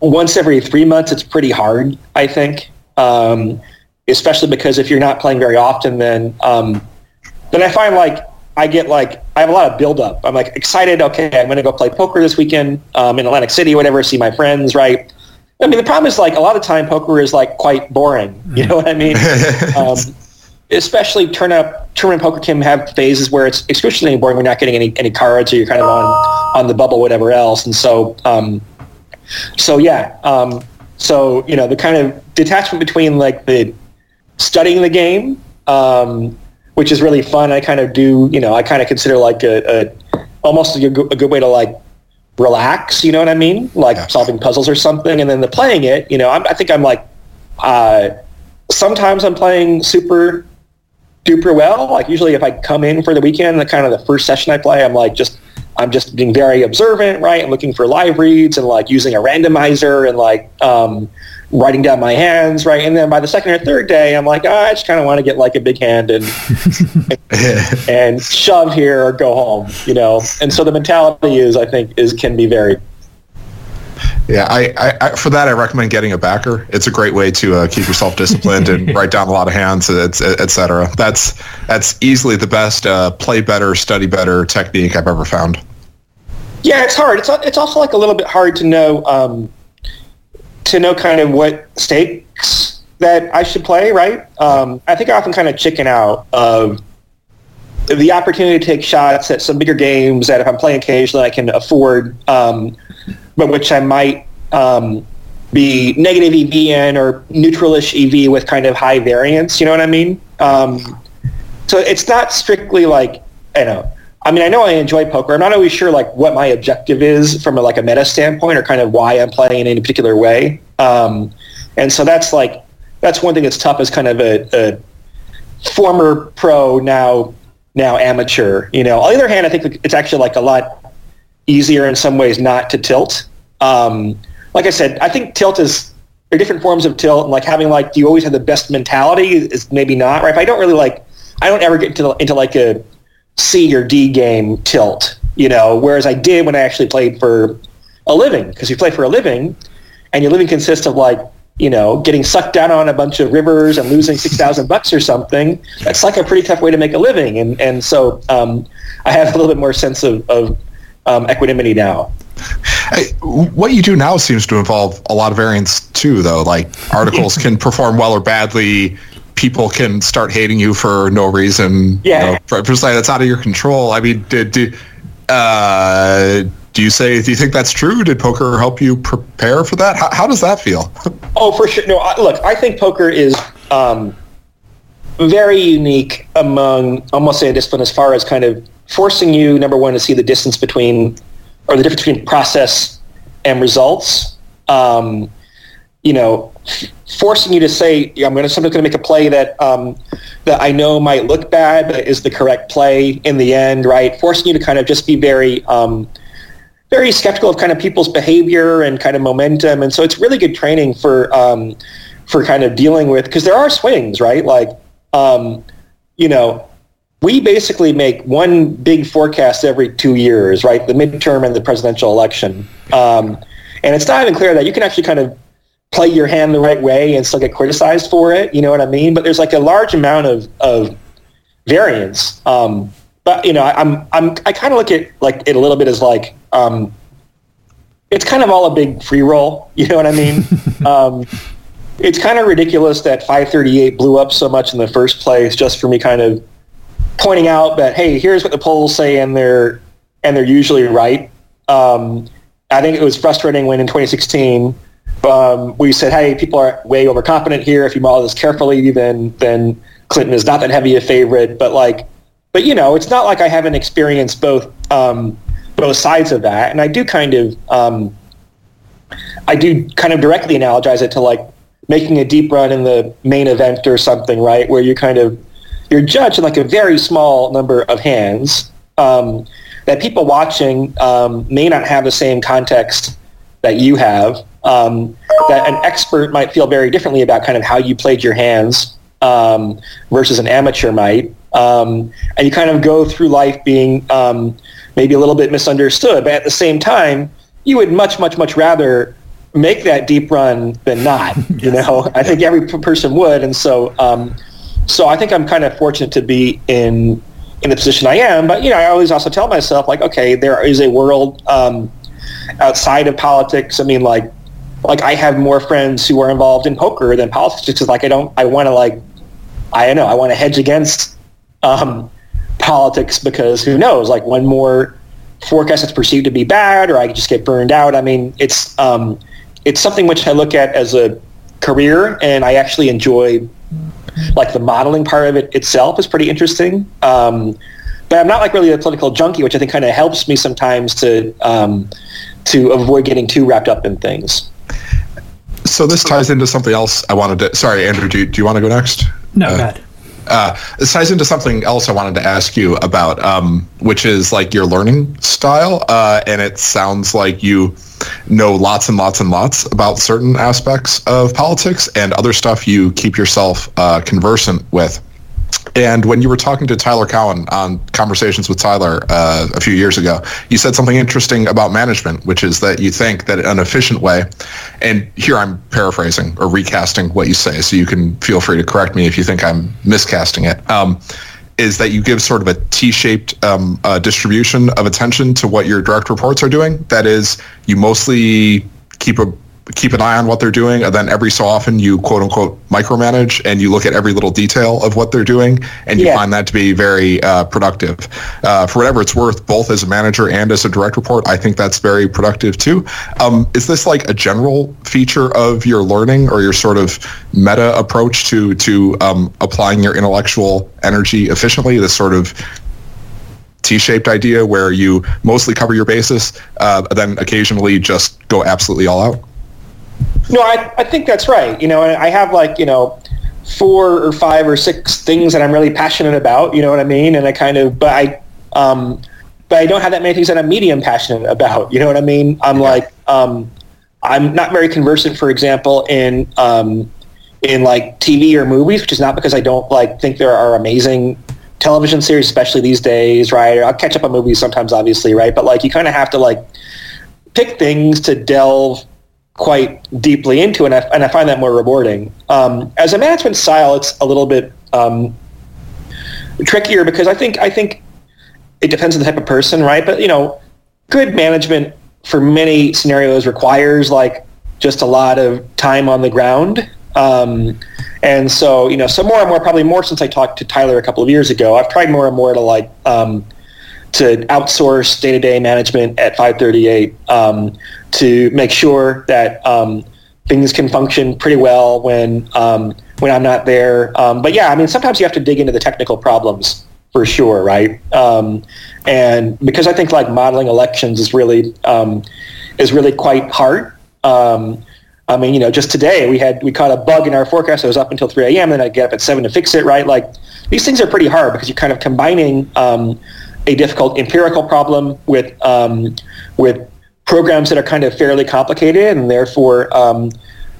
once every three months, it's pretty hard, I think. Um, especially because if you're not playing very often, then um, then I find like I get like I have a lot of buildup. I'm like excited. Okay, I'm going to go play poker this weekend um, in Atlantic City, whatever. See my friends, right? I mean, the problem is like a lot of time poker is like quite boring. You know what I mean? um, especially turn up tournament poker can have phases where it's excruciatingly boring. We're not getting any any cards, or you're kind of on on the bubble, whatever else. And so, um, so yeah. Um, so you know, the kind of detachment between like the studying the game. Um, which is really fun. I kind of do, you know, I kind of consider like a, a almost a good, a good way to like relax. You know what I mean? Like Yeah. solving puzzles or something, and then the playing it. You know, I'm, I think I'm like, uh, sometimes I'm playing super duper well. Like usually, if I come in for the weekend, the kind of the first session I play, I'm like just I'm just being very observant, right? I'm looking for live reads and like using a randomizer and like um, writing down my hands, right? And then by the second or third day, I'm like, oh, I just kind of want to get like a big hand and and shove here or go home, you know. And so the mentality is, I think, is can be very Yeah, I, I, I for that I recommend getting a backer. It's a great way to uh, keep yourself disciplined and write down a lot of hands, etc. et, et. That's that's easily the best uh, play better, study better technique I've ever found. Yeah, it's hard. It's it's also like a little bit hard to know um, to know kind of what stakes that I should play. Right? Um, I think I often kind of chicken out of the opportunity to take shots at some bigger games that if I'm playing occasionally I can afford, um, but which I might um, be negative EV in or neutralish EV with kind of high variance. You know what I mean? Um, so it's not strictly like I know. I mean, I know I enjoy poker. I'm not always sure like what my objective is from a, like a meta standpoint or kind of why I'm playing in any particular way. Um, and so that's like that's one thing that's tough as kind of a, a former pro now now amateur. You know, on the other hand, I think it's actually like a lot easier in some ways not to tilt. Um, like I said, I think tilt is there are different forms of tilt, and like having like do you always have the best mentality is maybe not right. But I don't really like I don't ever get into into like a C or D game tilt, you know, whereas I did when I actually played for a living because you play for a living and your living consists of like, you know, getting sucked down on a bunch of rivers and losing 6,000 bucks or something. That's like a pretty tough way to make a living. And, and so um, I have a little bit more sense of, of um, equanimity now. Hey, what you do now seems to involve a lot of variance too, though. Like articles can perform well or badly people can start hating you for no reason. Yeah. You know, for, for that's out of your control. I mean, did, did uh, do you say do you think that's true? Did poker help you prepare for that? How, how does that feel? Oh, for sure. No, I, look, I think poker is um, very unique among almost say a discipline as far as kind of forcing you number one to see the distance between or the difference between process and results. Um, you know, forcing you to say, I'm going to going to make a play that um, that I know might look bad, but is the correct play in the end, right? Forcing you to kind of just be very um, very skeptical of kind of people's behavior and kind of momentum. And so it's really good training for um, for kind of dealing with because there are swings, right? Like um, you know, we basically make one big forecast every two years, right? The midterm and the presidential election. Um, and it's not even clear that you can actually kind of play your hand the right way and still get criticized for it. You know what I mean? But there's like a large amount of, of variance. Um, but you know, I, I'm I'm I kind of look at like it a little bit as like um, it's kind of all a big free roll. You know what I mean? um, it's kind of ridiculous that 538 blew up so much in the first place just for me kind of pointing out that hey, here's what the polls say, and they're and they're usually right. Um, I think it was frustrating when in 2016 um, we said, hey, people are way overconfident here. If you model this carefully, then then Clinton is not that heavy a favorite. But like, but you know, it's not like I haven't experienced both um, both sides of that, and I do kind of um, I do kind of directly analogize it to like making a deep run in the main event or something, right? Where you kind of you're judged in like a very small number of hands um, that people watching um, may not have the same context that you have. Um, that an expert might feel very differently about kind of how you played your hands um, versus an amateur might. Um, and you kind of go through life being um, maybe a little bit misunderstood, but at the same time, you would much, much, much rather make that deep run than not. You know, I think every p- person would, and so um, so I think I'm kind of fortunate to be in in the position I am. But you know, I always also tell myself like, okay, there is a world um, outside of politics. I mean, like like I have more friends who are involved in poker than politics, just because like I don't I want to like I don't know I want to hedge against um, politics because who knows like one more forecast that's perceived to be bad or I just get burned out. I mean, it's um, it's something which I look at as a career, and I actually enjoy like the modeling part of it itself is pretty interesting. Um, but I'm not like really a political junkie, which I think kind of helps me sometimes to um, to avoid getting too wrapped up in things. So this ties into something else I wanted to. Sorry, Andrew, do you, do you want to go next? No, Uh, God. Uh, this ties into something else I wanted to ask you about, um, which is like your learning style. Uh, and it sounds like you know lots and lots and lots about certain aspects of politics and other stuff you keep yourself uh, conversant with. And when you were talking to Tyler Cowen on Conversations with Tyler uh, a few years ago, you said something interesting about management, which is that you think that an efficient way, and here I'm paraphrasing or recasting what you say, so you can feel free to correct me if you think I'm miscasting it, um, is that you give sort of a T-shaped um, uh, distribution of attention to what your direct reports are doing. That is, you mostly keep a keep an eye on what they're doing and then every so often you quote unquote micromanage and you look at every little detail of what they're doing and you Yeah. find that to be very uh, productive uh, for whatever it's worth both as a manager and as a direct report i think that's very productive too um, is this like a general feature of your learning or your sort of meta approach to to um, applying your intellectual energy efficiently this sort of T-shaped idea where you mostly cover your basis, uh, then occasionally just go absolutely all out. No, I, I think that's right. You know, I have like, you know, four or five or six things that I'm really passionate about, you know what I mean? And I kind of, but I, um, but I don't have that many things that I'm medium passionate about, you know what I mean? I'm like, um, I'm not very conversant, for example, in, um, in like TV or movies, which is not because I don't like think there are amazing television series, especially these days, right? I'll catch up on movies sometimes, obviously, right? But like, you kind of have to like pick things to delve quite deeply into, and I, and I find that more rewarding. Um, as a management style, it's a little bit um, trickier because I think I think it depends on the type of person, right? But you know, good management for many scenarios requires like just a lot of time on the ground. Um, and so, you know, so more and more, probably more since I talked to Tyler a couple of years ago, I've tried more and more to like, um, to outsource day-to-day management at 538 um, to make sure that um, things can function pretty well when um, when I'm not there. Um, but yeah, I mean, sometimes you have to dig into the technical problems for sure, right? Um, and because I think like modeling elections is really um, is really quite hard. I mean, you know, just today we had we caught a bug in our forecast. I was up until 3 a.m. and I get up at seven to fix it. Right, like these things are pretty hard because you're kind of combining a difficult empirical problem with um, with programs that are kind of fairly complicated, and therefore, um,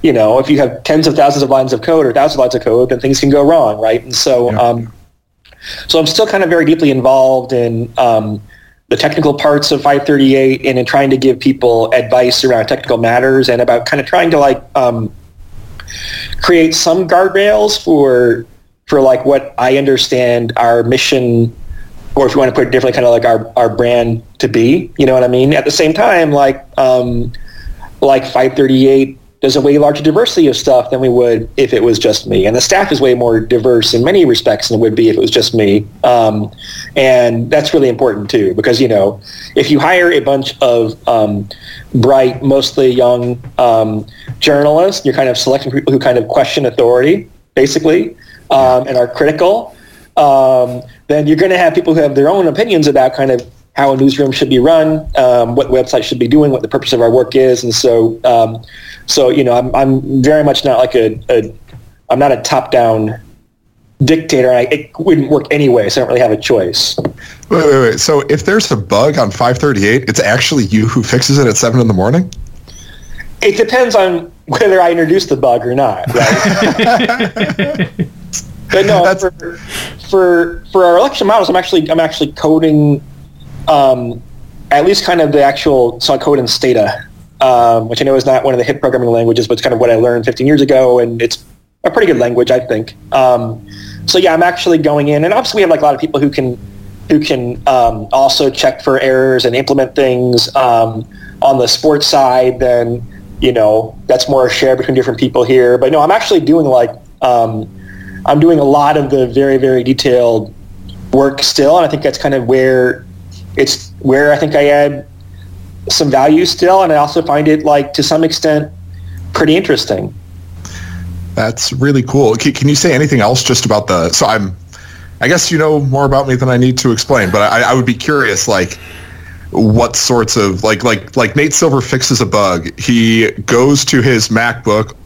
you know, if you have tens of thousands of lines of code or thousands of lines of code, then things can go wrong, right? And so, yeah. um, so I'm still kind of very deeply involved in um, the technical parts of 538 and in trying to give people advice around technical matters and about kind of trying to like um, create some guardrails for for like what I understand our mission or if you want to put it differently, kind of like our, our brand to be, you know what I mean? At the same time, like, um, like 538 does a way larger diversity of stuff than we would if it was just me. And the staff is way more diverse in many respects than it would be if it was just me. Um, and that's really important too, because, you know, if you hire a bunch of um, bright, mostly young um, journalists, you're kind of selecting people who kind of question authority, basically, um, and are critical um, then you're going to have people who have their own opinions about kind of how a newsroom should be run, um, what website should be doing, what the purpose of our work is, and so um, so you know I'm I'm very much not like a, a I'm not a top down dictator. I, it wouldn't work anyway, so I don't really have a choice. Wait, wait, wait. So if there's a bug on 538, it's actually you who fixes it at seven in the morning. It depends on whether I introduce the bug or not, right? but no, for, for for our election models, I'm actually I'm actually coding um, at least kind of the actual so I code in Stata, um, which I know is not one of the hip programming languages, but it's kind of what I learned 15 years ago, and it's a pretty good language, I think. Um, so yeah, I'm actually going in, and obviously we have like a lot of people who can who can um, also check for errors and implement things um, on the sports side. Then you know that's more shared between different people here. But no, I'm actually doing like um, I'm doing a lot of the very, very detailed work still, and I think that's kind of where it's where I think I add some value still, and I also find it like to some extent pretty interesting. That's really cool. Can you say anything else just about the? So I'm, I guess you know more about me than I need to explain, but I, I would be curious, like what sorts of like like like Nate Silver fixes a bug. He goes to his MacBook,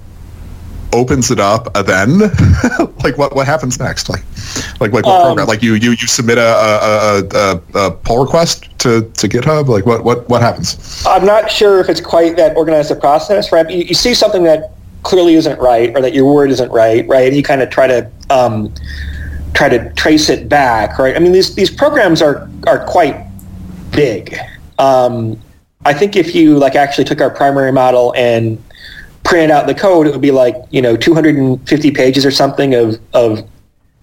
opens it up, uh, then like what what happens next? Like like like what um, program? Like you you you submit a a, a, a pull request to, to GitHub? Like what what what happens? I'm not sure if it's quite that organized a process, right? You, you see something that clearly isn't right, or that your word isn't right, right? And you kind of try to um, try to trace it back, right? I mean, these these programs are are quite big. Um, I think if you like actually took our primary model and printed out the code, it would be like you know 250 pages or something of of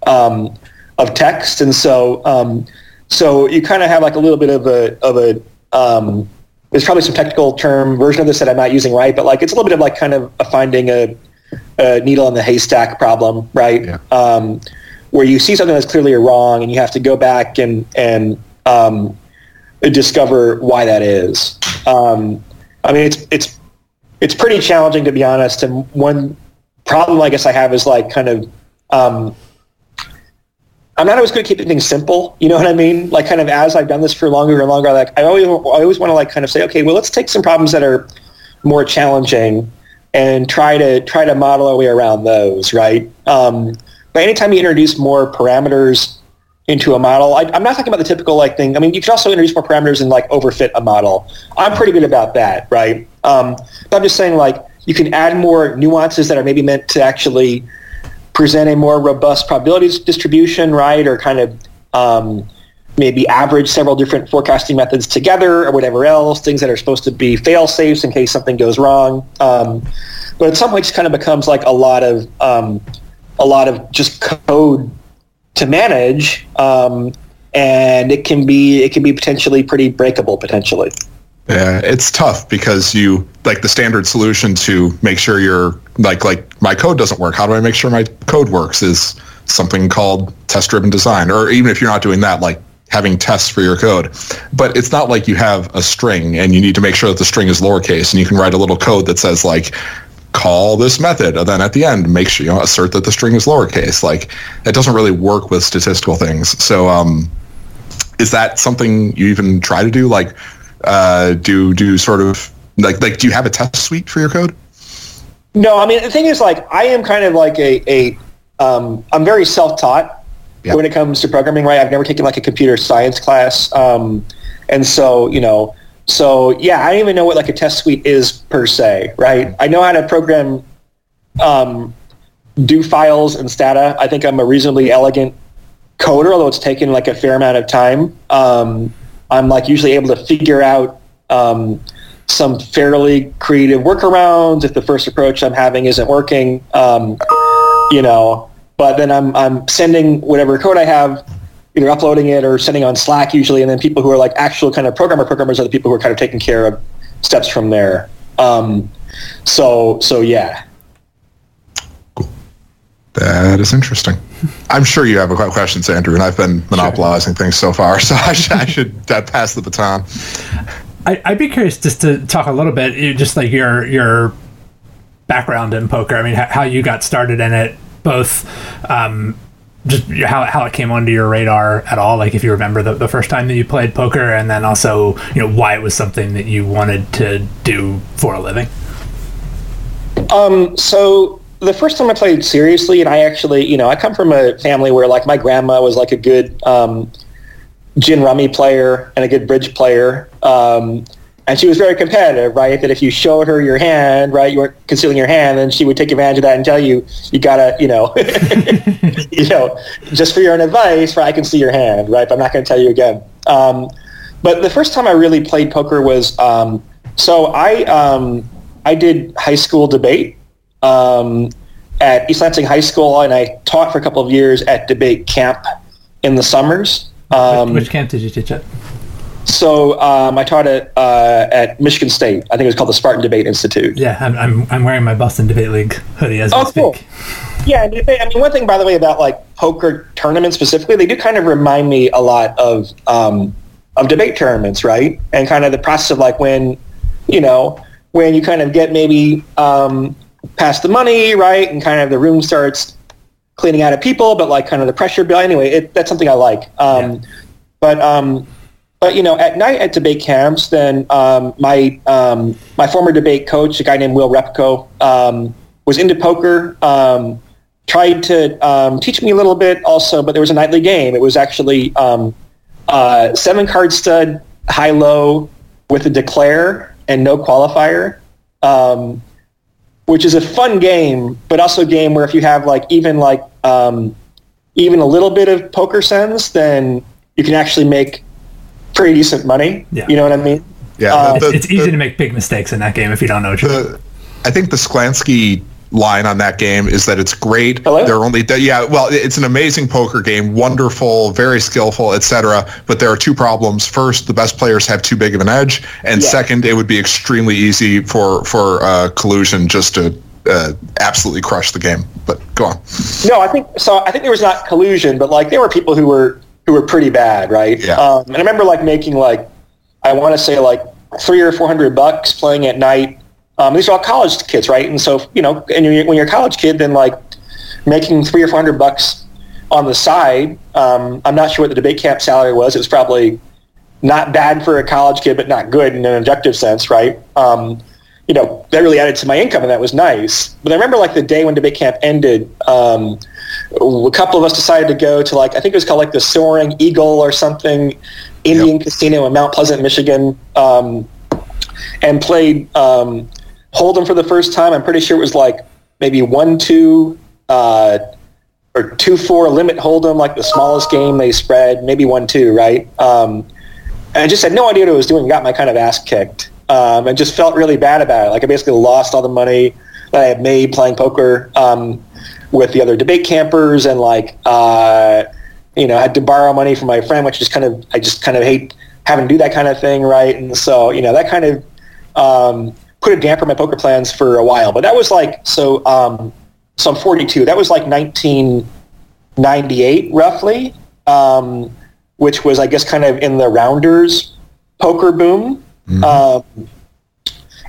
um, of text, and so um, so you kind of have like a little bit of a of a um, there's probably some technical term version of this that I'm not using right, but like it's a little bit of like kind of a finding a, a needle in the haystack problem, right? Yeah. Um, where you see something that's clearly wrong, and you have to go back and and um, discover why that is. Um, I mean, it's it's it's pretty challenging to be honest. And one problem I guess I have is like kind of um, I'm not always good at keeping things simple. You know what I mean? Like kind of as I've done this for longer and longer, like I always I always want to like kind of say, okay, well let's take some problems that are more challenging and try to try to model our way around those, right? Um, but anytime you introduce more parameters into a model, I, am not talking about the typical like thing. I mean, you can also introduce more parameters and like overfit a model. I'm pretty good about that, right? Um, but I'm just saying like you can add more nuances that are maybe meant to actually present a more robust probabilities distribution, right? Or kind of um, maybe average several different forecasting methods together or whatever else, things that are supposed to be fail safes in case something goes wrong. Um, but at some point, it kind of becomes like a lot of um, a lot of just code to manage, um, and it can be it can be potentially pretty breakable potentially. Yeah, it's tough because you like the standard solution to make sure your like like my code doesn't work. How do I make sure my code works? Is something called test driven design, or even if you're not doing that, like having tests for your code. But it's not like you have a string and you need to make sure that the string is lowercase, and you can write a little code that says like call this method, and then at the end make sure you know assert that the string is lowercase. Like it doesn't really work with statistical things. So um, is that something you even try to do? Like uh, do do sort of like like do you have a test suite for your code? No, I mean the thing is like I am kind of like a, a um, I'm very self-taught Yeah. when it comes to programming. Right, I've never taken like a computer science class, um, and so you know, so yeah, I don't even know what like a test suite is per se. Right, I know how to program, um, do files and stata. I think I'm a reasonably elegant coder, although it's taken like a fair amount of time. Um, I'm like usually able to figure out um, some fairly creative workarounds if the first approach I'm having isn't working. Um, you know, but then I'm I'm sending whatever code I have, either uploading it or sending on Slack usually, and then people who are like actual kind of programmer programmers are the people who are kind of taking care of steps from there. Um, so so yeah. That is interesting. I'm sure you have a que- questions, Andrew, and I've been monopolizing things so far, so I should, I should uh, pass the baton. I, I'd be curious just to talk a little bit, just like your your background in poker. I mean, h- how you got started in it, both um, just how, how it came onto your radar at all. Like if you remember the, the first time that you played poker, and then also you know why it was something that you wanted to do for a living. Um, so the first time I played seriously, and I actually, you know, I come from a family where like my grandma was like a good um, gin rummy player and a good bridge player. Um, and she was very competitive, right? That if you showed her your hand, right, you weren't concealing your hand, then she would take advantage of that and tell you, you gotta, you know, you know, just for your own advice, right? I can see your hand, right? But I'm not going to tell you again. Um, but the first time I really played poker was, um, so I, um, I did high school debate um, at East Lansing High School, and I taught for a couple of years at debate camp in the summers. Um, Which camp did you teach at? so um, I taught at uh, at Michigan State. I think it was called the Spartan Debate Institute. Yeah, I'm, I'm, I'm wearing my Boston Debate League hoodie as we Oh, speak. cool. Yeah, I mean, one thing, by the way, about like poker tournaments specifically, they do kind of remind me a lot of um, of debate tournaments, right? And kind of the process of like when, you know, when you kind of get maybe um, past the money, right, and kind of the room starts cleaning out of people, but like kind of the pressure build. Anyway, it, that's something I like. Um, But um, but you know, at night at debate camps, then um, my um, my former debate coach, a guy named Will Repko, um, was into poker. Um, tried to um, teach me a little bit also, but there was a nightly game. It was actually um, uh, seven card stud high low with a declare and no qualifier. Um, which is a fun game, but also a game where if you have like even like um, even a little bit of poker sense, then you can actually make pretty decent money. Yeah. You know what I mean? Yeah, Uh, the- It's easy the- to make big mistakes in that game if you don't know what you're the, I think the Sklansky line on that game is that it's great. Hello? There are only yeah, well, it's an amazing poker game, wonderful, very skillful, etc. But there are two problems. First, the best players have too big of an edge, and second, it would be extremely easy for for uh, collusion just to uh, absolutely crush the game. But go on. No, I think so. I think there was not collusion, but like there were people who were who were pretty bad, right? Yeah. Um, and I remember like making like I want to say like three or four hundred bucks playing at night. Um, these are all college kids, right? And so you know, and when you're a college kid, then like making three or four hundred bucks on the side. Um, I'm not sure what the debate camp salary was. It was probably not bad for a college kid, but not good in an objective sense, right? Um, you know, that really added to my income, and that was nice. But I remember like the day when debate camp ended, um, a couple of us decided to go to like I think it was called like the Soaring Eagle or something, Indian Casino in Mount Pleasant, Michigan, um, and played um, Hold'em for the first time. I'm pretty sure it was like maybe one two uh, or two four limit hold Hold'em, like the smallest game they spread, maybe one two, right? Um, and I just had no idea what I was doing. Got my kind of ass kicked, um, and just felt really bad about it. Like I basically lost all the money that I had made playing poker um, with the other debate campers, and like uh, you know had to borrow money from my friend, which just kind of I just kind of hate having to do that kind of thing, right? And so, you know, that kind of um, put a damper on my poker plans for a while. But that was like, so, um, so I'm 42. That was like 1998, roughly, um, which was, I guess, kind of in the rounders poker boom. Um,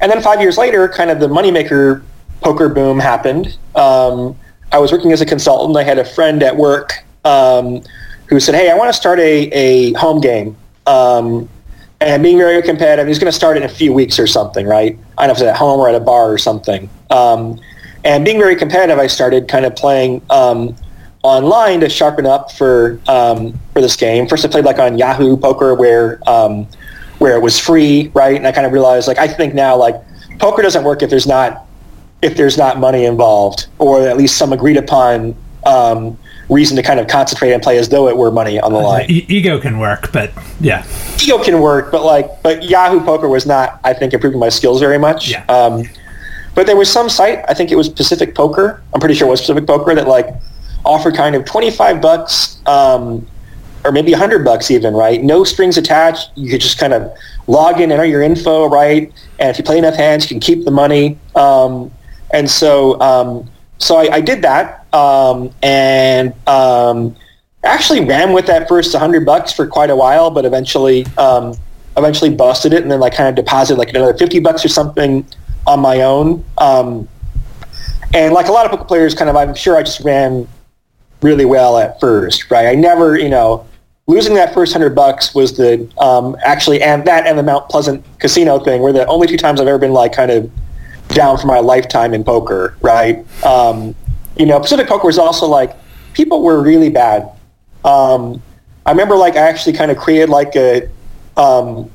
and then five years later, kind of the moneymaker poker boom happened. Um, I was working as a consultant. I had a friend at work um, who said, "Hey, I want to start a, a home game." Um, and being very competitive, he's going to start in a few weeks or something, right? I don't know if it's at home or at a bar or something. Um, and being very competitive, I started kind of playing um, online to sharpen up for um, for this game. First, I played like on Yahoo Poker, where um, where it was free, right? And I kind of realized, like, I think now, like, poker doesn't work if there's not if there's not money involved, or at least some agreed upon um, reason to kind of concentrate and play as though it were money on the line. E- ego can work, but yeah, Ego can work, but like, but Yahoo Poker was not, I think, improving my skills very much. Yeah. Um, but there was some site, I think it was Pacific Poker. I'm pretty sure it was Pacific Poker that like offered kind of 25 bucks, um, or maybe 100 bucks even, right? No strings attached. You could just kind of log in, enter your info, right? And if you play enough hands, you can keep the money. Um, and so, um, so I, I did that, um, and um, actually ran with that first 100 bucks for quite a while, but eventually, um, eventually busted it, and then like kind of deposited like another 50 bucks or something on my own. Um, and like a lot of poker players, kind of, I'm sure I just ran really well at first, right? I never, you know, losing that first hundred bucks was the um, actually and that and the Mount Pleasant casino thing were the only two times I've ever been like kind of down for my lifetime in poker, right? Um, you know, Pacific Poker was also like people were really bad. Um, I remember like I actually kind of created like a um,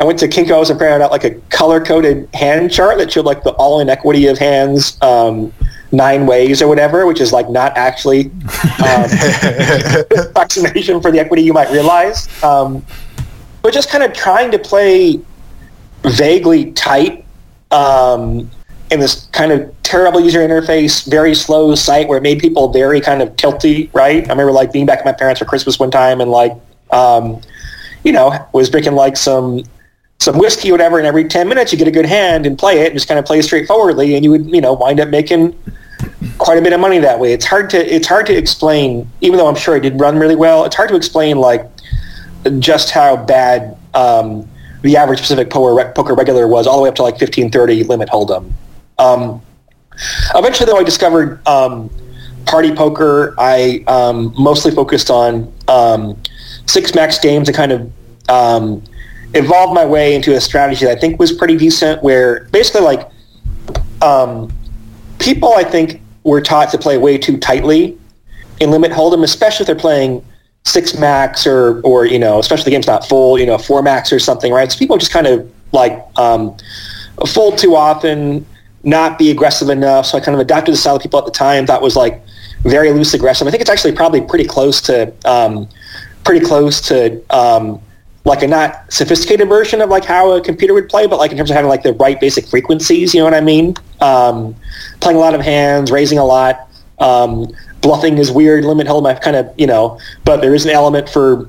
I went to Kinko's and printed out like a color coded hand chart that showed like the all in equity of hands um, nine ways or whatever, which is like not actually um, approximation for the equity you might realize. Um, but just kind of trying to play vaguely tight um, in this kind of terrible user interface, very slow site where it made people very kind of tilty, right? I remember like being back at my parents for Christmas one time and like, um, you know, was drinking like some some whiskey or whatever, and every 10 minutes you get a good hand and play it and just kind of play straightforwardly and you would, you know, wind up making quite a bit of money that way. It's hard to it's hard to explain, even though I'm sure it did run really well. It's hard to explain like just how bad um, the average Pacific poker, poker regular was, all the way up to like 1530 limit hold'em. Um, eventually, though, I discovered um, party poker. I um, mostly focused on um, six max games and kind of um, evolved my way into a strategy that I think was pretty decent, where basically like um, people I think were taught to play way too tightly in limit hold'em, especially if they're playing six max or or you know, especially the game's not full, you know, four max or something, right? So people just kind of like um, fold too often, not be aggressive enough. So I kind of adapted the style of people at the time that was like very loose aggressive. I think it's actually probably pretty close to um, pretty close to um, like a not sophisticated version of like how a computer would play, but like in terms of having like the right basic frequencies, you know what I mean? Um, playing a lot of hands, raising a lot. Um, bluffing is weird, limit hold my kind of, you know, but there is an element for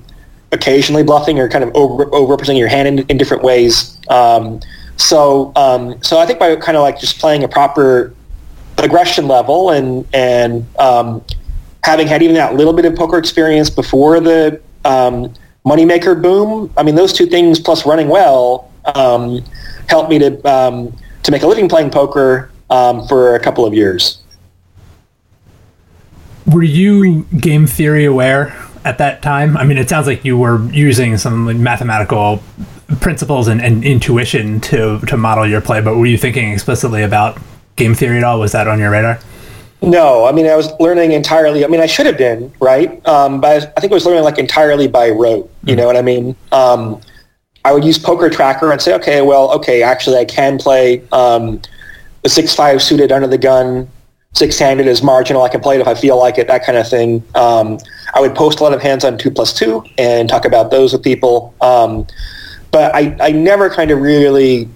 occasionally bluffing or kind of over, representing your hand in, in different ways. Um, so, um, so I think by kind of like just playing a proper aggression level and, and um, having had even that little bit of poker experience before the um, moneymaker boom, I mean, those two things plus running well um, helped me to, um, to make a living playing poker um, for a couple of years. Were you game theory aware at that time? I mean, it sounds like you were using some mathematical principles and, and intuition to to model your play, but were you thinking explicitly about game theory at all? Was that on your radar? No, I mean, I was learning entirely. I mean, I should have been, right? Um, but I think I was learning like entirely by rote. You know what I mean? Um, I would use Poker Tracker and say, okay, well, okay, actually, I can play um, the six-five suited under the gun, six-handed is marginal. I can play it if I feel like it, that kind of thing. Um, I would post a lot of hands on two plus two and talk about those with people. But I, I never kind of really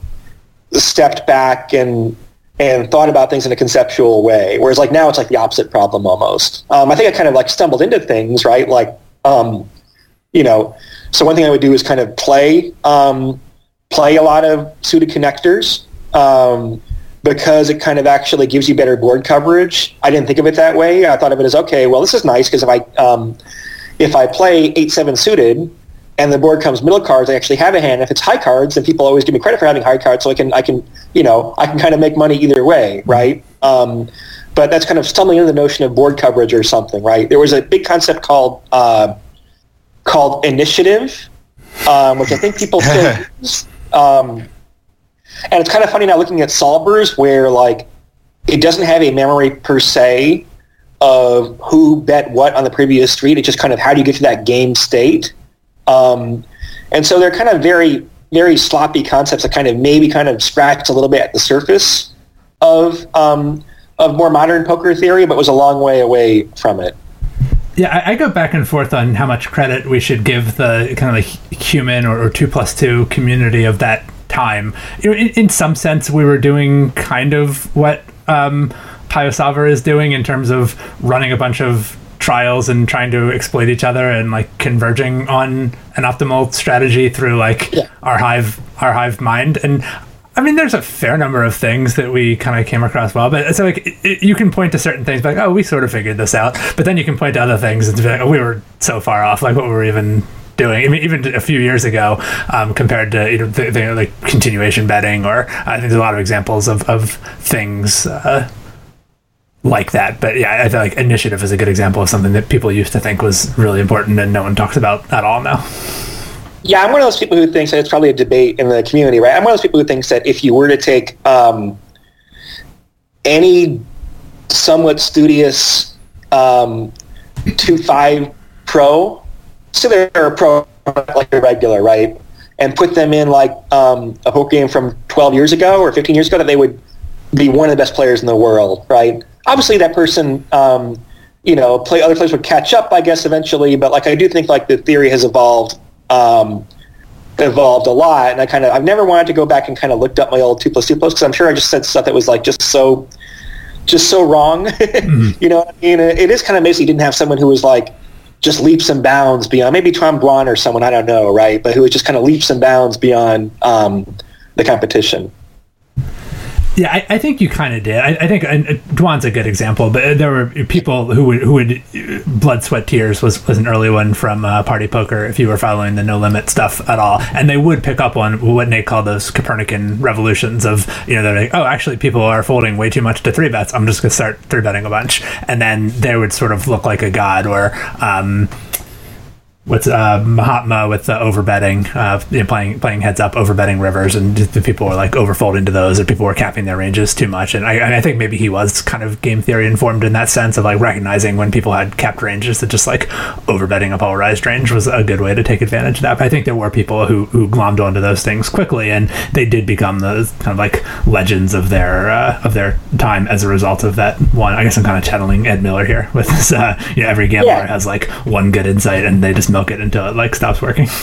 stepped back and and thought about things in a conceptual way. Whereas like now it's like the opposite problem almost. Um, I think I kind of like stumbled into things, right? Like um, you know, so one thing I would do is kind of play um, play a lot of suited connectors um, because it kind of actually gives you better board coverage. I didn't think of it that way. I thought of it as okay, well, this is nice because if I um, if I play eight seven suited and the board comes middle cards, I actually have a hand. If it's high cards, then people always give me credit for having high cards, so I can I can you know I can kind of make money either way, right? Um, but that's kind of stumbling into the notion of board coverage or something, right? There was a big concept called uh, called initiative, um, which I think people still use. Um, and it's kind of funny now looking at solvers where like it doesn't have a memory per se of who bet what on the previous street. It's just kind of how do you get to that game state. Um, and so they're kind of very, very sloppy concepts that kind of maybe kind of scratched a little bit at the surface of um, of more modern poker theory, but was a long way away from it. Yeah, I, I, go back and forth on how much credit we should give the kind of like human or, or two plus two community of that time. You know, in, in some sense, we were doing kind of what um, is doing in terms of running a bunch of trials and trying to exploit each other and like converging on an optimal strategy through like yeah. our hive our hive mind and I mean, there's a fair number of things that we kind of came across well, but so like it, you can point to certain things, like oh, we sort of figured this out, but then you can point to other things and be like, oh, we were so far off, like what we were we even doing? I mean, even a few years ago, um, compared to you know the, the, like continuation betting, or I think there's a lot of examples of of things. Uh, like that, but yeah, I feel like initiative is a good example of something that people used to think was really important and no one talks about at all now. Yeah, I'm one of those people who thinks that it's probably a debate in the community, right? I'm one of those people who thinks that if you were to take um, any somewhat studious um, two five pro, so they're a pro like a regular, right, and put them in like um, a poker game from 12 years ago or 15 years ago, that they would be one of the best players in the world, right? Obviously, that person um, you know, play other players would catch up, I guess, eventually. But like, I do think like the theory has evolved um, evolved a lot. And I kind of, I've never wanted to go back and kind of looked up my old two plus two plus because I'm sure I just said stuff that was like just so, just so wrong. mm-hmm. You know, I mean, it is kind of amazing you didn't have someone who was like just leaps and bounds beyond maybe Tom Dwan or someone I don't know, right? But who was just kind of leaps and bounds beyond um, the competition. Yeah, I, I, think you kind of did. I, I think and Dwan's a good example, but there were people who would who would blood, sweat, tears was was an early one from uh, Party Poker. If you were following the no limit stuff at all, and they would pick up on what Nate called those Copernican revolutions of you know they're like, oh, actually people are folding way too much to three bets. I'm just gonna start three betting a bunch, and then they would sort of look like a god or. Um, with uh, Mahatma with the overbetting, uh, you know, playing playing heads up, overbetting rivers, and the people were like overfolding to those, and people were capping their ranges too much. And I, I, think maybe he was kind of game theory informed in that sense of like recognizing when people had capped ranges that just like overbetting a polarized range was a good way to take advantage of that. But I think there were people who who glommed onto those things quickly, and they did become the kind of like legends of their uh, of their time as a result of that one. I guess I'm kind of channeling Ed Miller here with this. Uh, you know, every gambler yeah. has like one good insight, and they just milk it until it like stops working.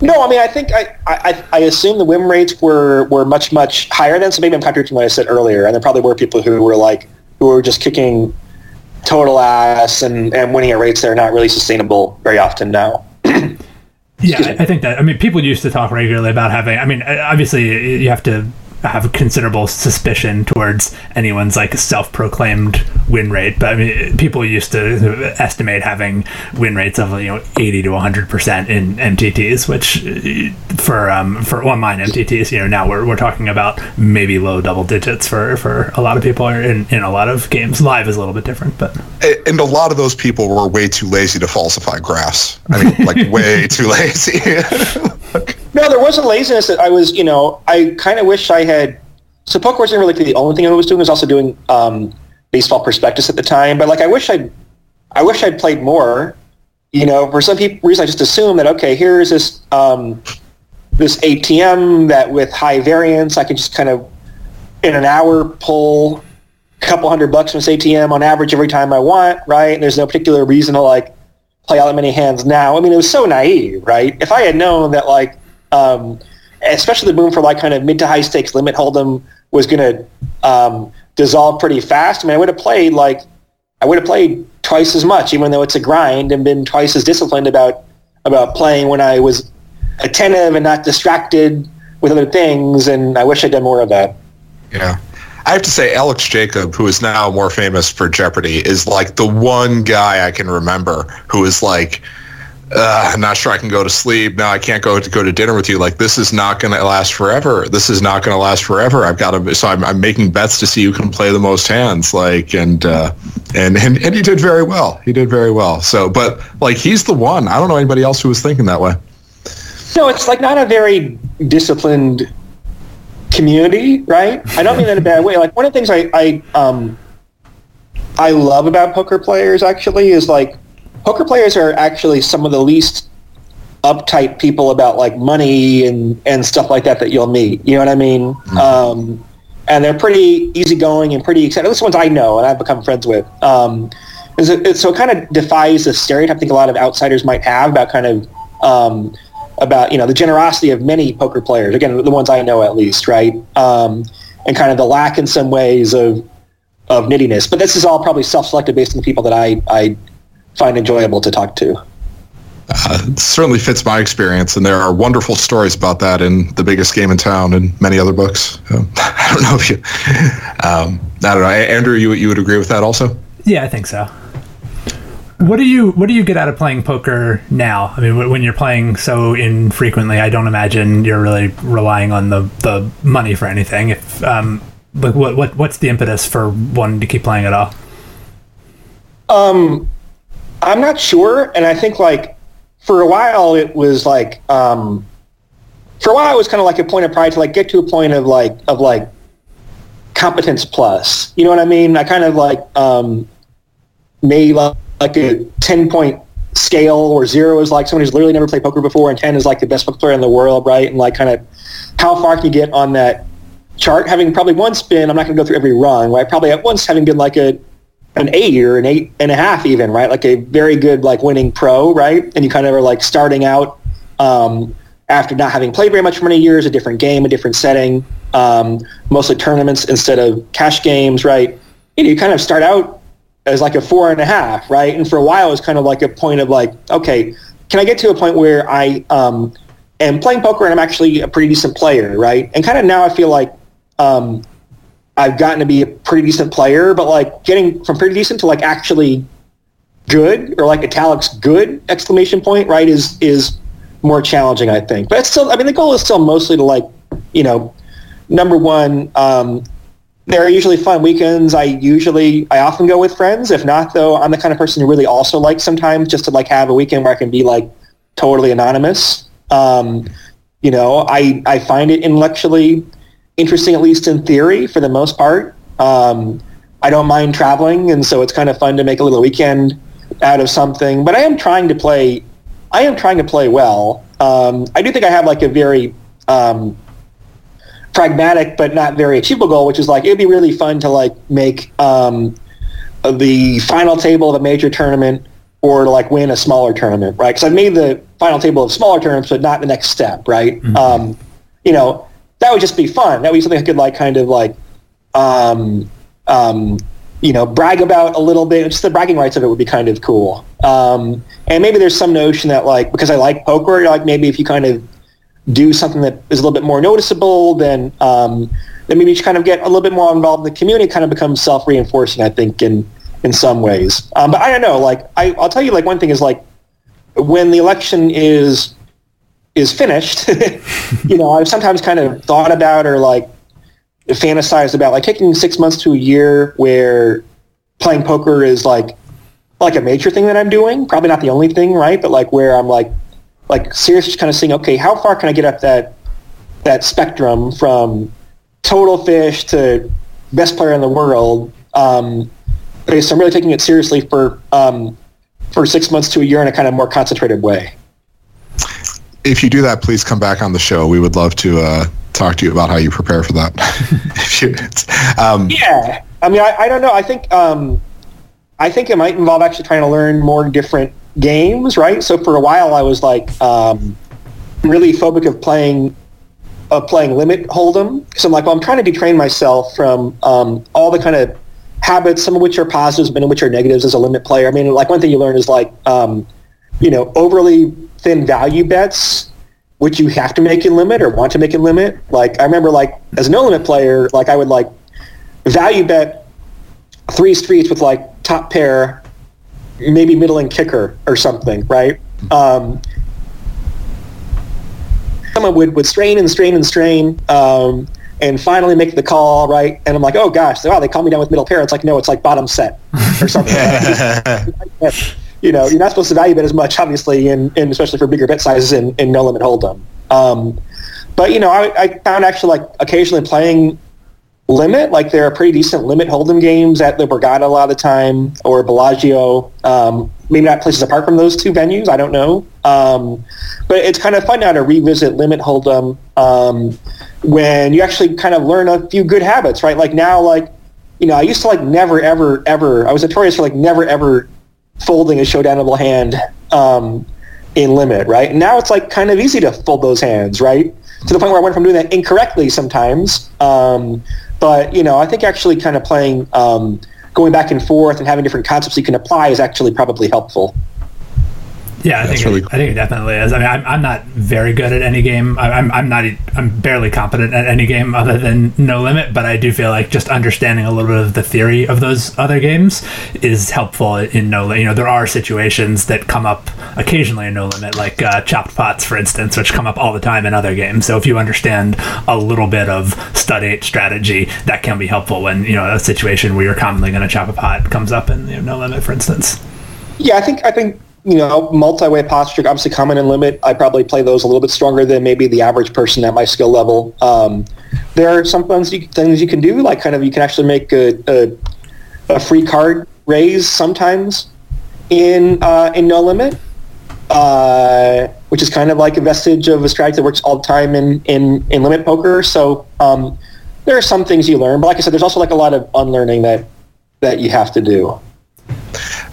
No, I mean, I think I, I, I assume the win rates were, were much, much higher than, so maybe I'm contradicting what I said earlier, and there probably were people who were like, who were just kicking total ass and, and winning at rates that are not really sustainable very often now. yeah, I think that, I mean, people used to talk regularly about having, I mean, obviously you have to have considerable suspicion towards anyone's like self-proclaimed win rate. But I mean, people used to estimate having win rates of you know 80 to 100 percent in MTTs, which for um, for online MTTs, you know, now we're, we're talking about maybe low double digits for for a lot of people in in a lot of games. Live is a little bit different, but and a lot of those people were way too lazy to falsify graphs. I mean, like way too lazy. no, there wasn't laziness. That I was, you know, I kind of wish I had. So poker wasn't really the only thing I was doing. I was also doing um, baseball prospectus at the time. But like, I wish I'd, I wish I'd played more. You know, for some people, reason I just assumed that okay, here's this um, this ATM that with high variance, I can just kind of in an hour pull a couple hundred bucks from this ATM on average every time I want, right? And there's no particular reason to like play all that many hands now. I mean, it was so naive, right? If I had known that like um, especially the boom for like kind of mid to high stakes limit hold'em was going to um, dissolve pretty fast. I mean, I would have played like I would have played twice as much, even though it's a grind, and been twice as disciplined about about playing when I was attentive and not distracted with other things, and I wish I'd done more of that. Yeah. I have to say, Alex Jacob, who is now more famous for Jeopardy, is like the one guy I can remember who is like, I'm not sure I can go to sleep. No, I can't go to go to dinner with you. Like this is not going to last forever. This is not going to last forever. I've got to. So I'm, I'm making bets to see who can play the most hands. Like and uh, and and and he did very well. He did very well. So, but like he's the one. I don't know anybody else who was thinking that way. No, it's like not a very disciplined community, right? I don't mean that in a bad way. Like one of the things I, I um I love about poker players actually is like poker players are actually some of the least uptight people about like money and and stuff like that that you'll meet. You know what I mean? Mm-hmm. Um, and they're pretty easygoing and pretty excited. At least the ones I know and I've become friends with. Um, it, so it kind of defies the stereotype I think a lot of outsiders might have about kind of um, about you know the generosity of many poker players. Again, the ones I know at least, right? Um, and kind of the lack in some ways of of nittiness. But this is all probably self-selected based on the people that I I find enjoyable to talk to. Uh, it certainly fits my experience, and there are wonderful stories about that in the biggest game in town and many other books. Um, I don't know if you, um, I don't know, Andrew, you you would agree with that also? Yeah, I think so. What do you what do you get out of playing poker now? I mean, when you're playing so infrequently, I don't imagine you're really relying on the, the money for anything. If um, like what what what's the impetus for wanting to keep playing at all? Um, I'm not sure, and I think like for a while it was like um, for a while it was kind of like a point of pride to like get to a point of like of like competence plus. You know what I mean? I kind of like um, made like like a 10 point scale where zero is like someone who's literally never played poker before and 10 is like the best poker player in the world, right? And like kind of how far can you get on that chart? Having probably once been I'm not going to go through every run, right? Probably at once having been like a an eight or an eight and a half even, right? Like a very good like winning pro, right? And you kind of are like starting out um, after not having played very much for many years, a different game, a different setting, um, mostly tournaments instead of cash games, right? You know, you kind of start out as like a four and a half, right? And for a while, it was kind of like a point of like, okay, can I get to a point where I um, am playing poker and I'm actually a pretty decent player, right? And kind of now I feel like um, I've gotten to be a pretty decent player, but like getting from pretty decent to like actually good or like italics good exclamation point, right, is is more challenging, I think. But it's still, I mean, the goal is still mostly to like, you know, number one, um, they're usually fun weekends. I usually, I often go with friends. If not, though, I'm the kind of person who really also likes sometimes just to like have a weekend where I can be like totally anonymous. Um, you know, I, I find it intellectually interesting, at least in theory, for the most part. Um, I don't mind traveling, and so it's kind of fun to make a little weekend out of something. But I am trying to play. I am trying to play well. Um, I do think I have like a very um, pragmatic but not very achievable goal, which is like it'd be really fun to like make um, the final table of a major tournament or to like win a smaller tournament, right? Because I've made the final table of smaller tournaments, but not the next step, right? Mm-hmm. Um, you know, that would just be fun. That would be something I could like kind of like, um, um, you know, brag about a little bit. Just the bragging rights of it would be kind of cool. Um, and maybe there's some notion that like because I like poker, like maybe if you kind of do something that is a little bit more noticeable, then um, then maybe you kind of get a little bit more involved in the community. Kind of becomes self reinforcing, I think, in in some ways. Um, but I don't know. Like I, I'll tell you, like one thing is like when the election is is finished, you know, I've sometimes kind of thought about or like fantasized about like taking six months to a year where playing poker is like like a major thing that I'm doing. Probably not the only thing, right? But like where I'm like like seriously kind of seeing, okay, how far can I get up that that spectrum from total fish to best player in the world? Um, okay, so I'm really taking it seriously for um, for six months to a year in a kind of more concentrated way. If you do that, please come back on the show. We would love to uh, talk to you about how you prepare for that. um, yeah, I mean, I, I, don't know. I think um, I think it might involve actually trying to learn more different games, right? So for a while, I was like um, really phobic of playing of playing limit hold'em. So I'm like, well, I'm trying to detrain myself from um, all the kind of habits, some of which are positives, many of which are negatives as a limit player. I mean, like one thing you learn is like, um, you know, overly thin value bets, which you have to make in limit or want to make in limit. Like I remember, like as a no limit player, like I would like value bet three streets with like top pair, maybe middling kicker or something, right? Um, someone would, would strain and strain and strain um, and finally make the call, right? And I'm like, oh gosh, wow, they call me down with middle pair. It's like, no, it's like bottom set or something. you know, you're not supposed to value bet as much, obviously, and, and especially for bigger bet sizes in, in no limit hold'em. Um, but you know, I, I found actually like occasionally playing limit, like there are pretty decent limit hold'em games at the Borgata a lot of the time or Bellagio. Um, maybe not places apart from those two venues. I don't know. Um, but it's kind of fun now to revisit limit hold'em um, when you actually kind of learn a few good habits, right? Like now, like you know, I used to like never, ever, ever. I was notorious for like never, ever folding a showdownable hand um, in limit, right? Now it's like kind of easy to fold those hands, right? To the point where I went from doing that incorrectly sometimes. Um, but you know, I think actually kind of playing, um, going back and forth and having different concepts you can apply is actually probably helpful. Yeah, I think really it, cool. I think it definitely is. I mean, I'm, I'm not very good at any game. I, I'm I'm not I'm barely competent at any game other than No Limit. But I do feel like just understanding a little bit of the theory of those other games is helpful in No Limit. You know, there are situations that come up occasionally in No Limit, like uh, chopped pots, for instance, which come up all the time in other games. So if you understand a little bit of stud strategy, that can be helpful when you know a situation where you're commonly going to chop a pot comes up in you know, No Limit, for instance. Yeah, I think I think you know, multi-way posture, obviously common and limit. I probably play those a little bit stronger than maybe the average person at my skill level. Um, there are some things you, things you can do, like kind of you can actually make a, a, a free card raise sometimes in uh, in no limit, uh, which is kind of like a vestige of a strategy that works all the time in in, in limit poker. So um, there are some things you learn, but like I said, there's also like a lot of unlearning that that you have to do.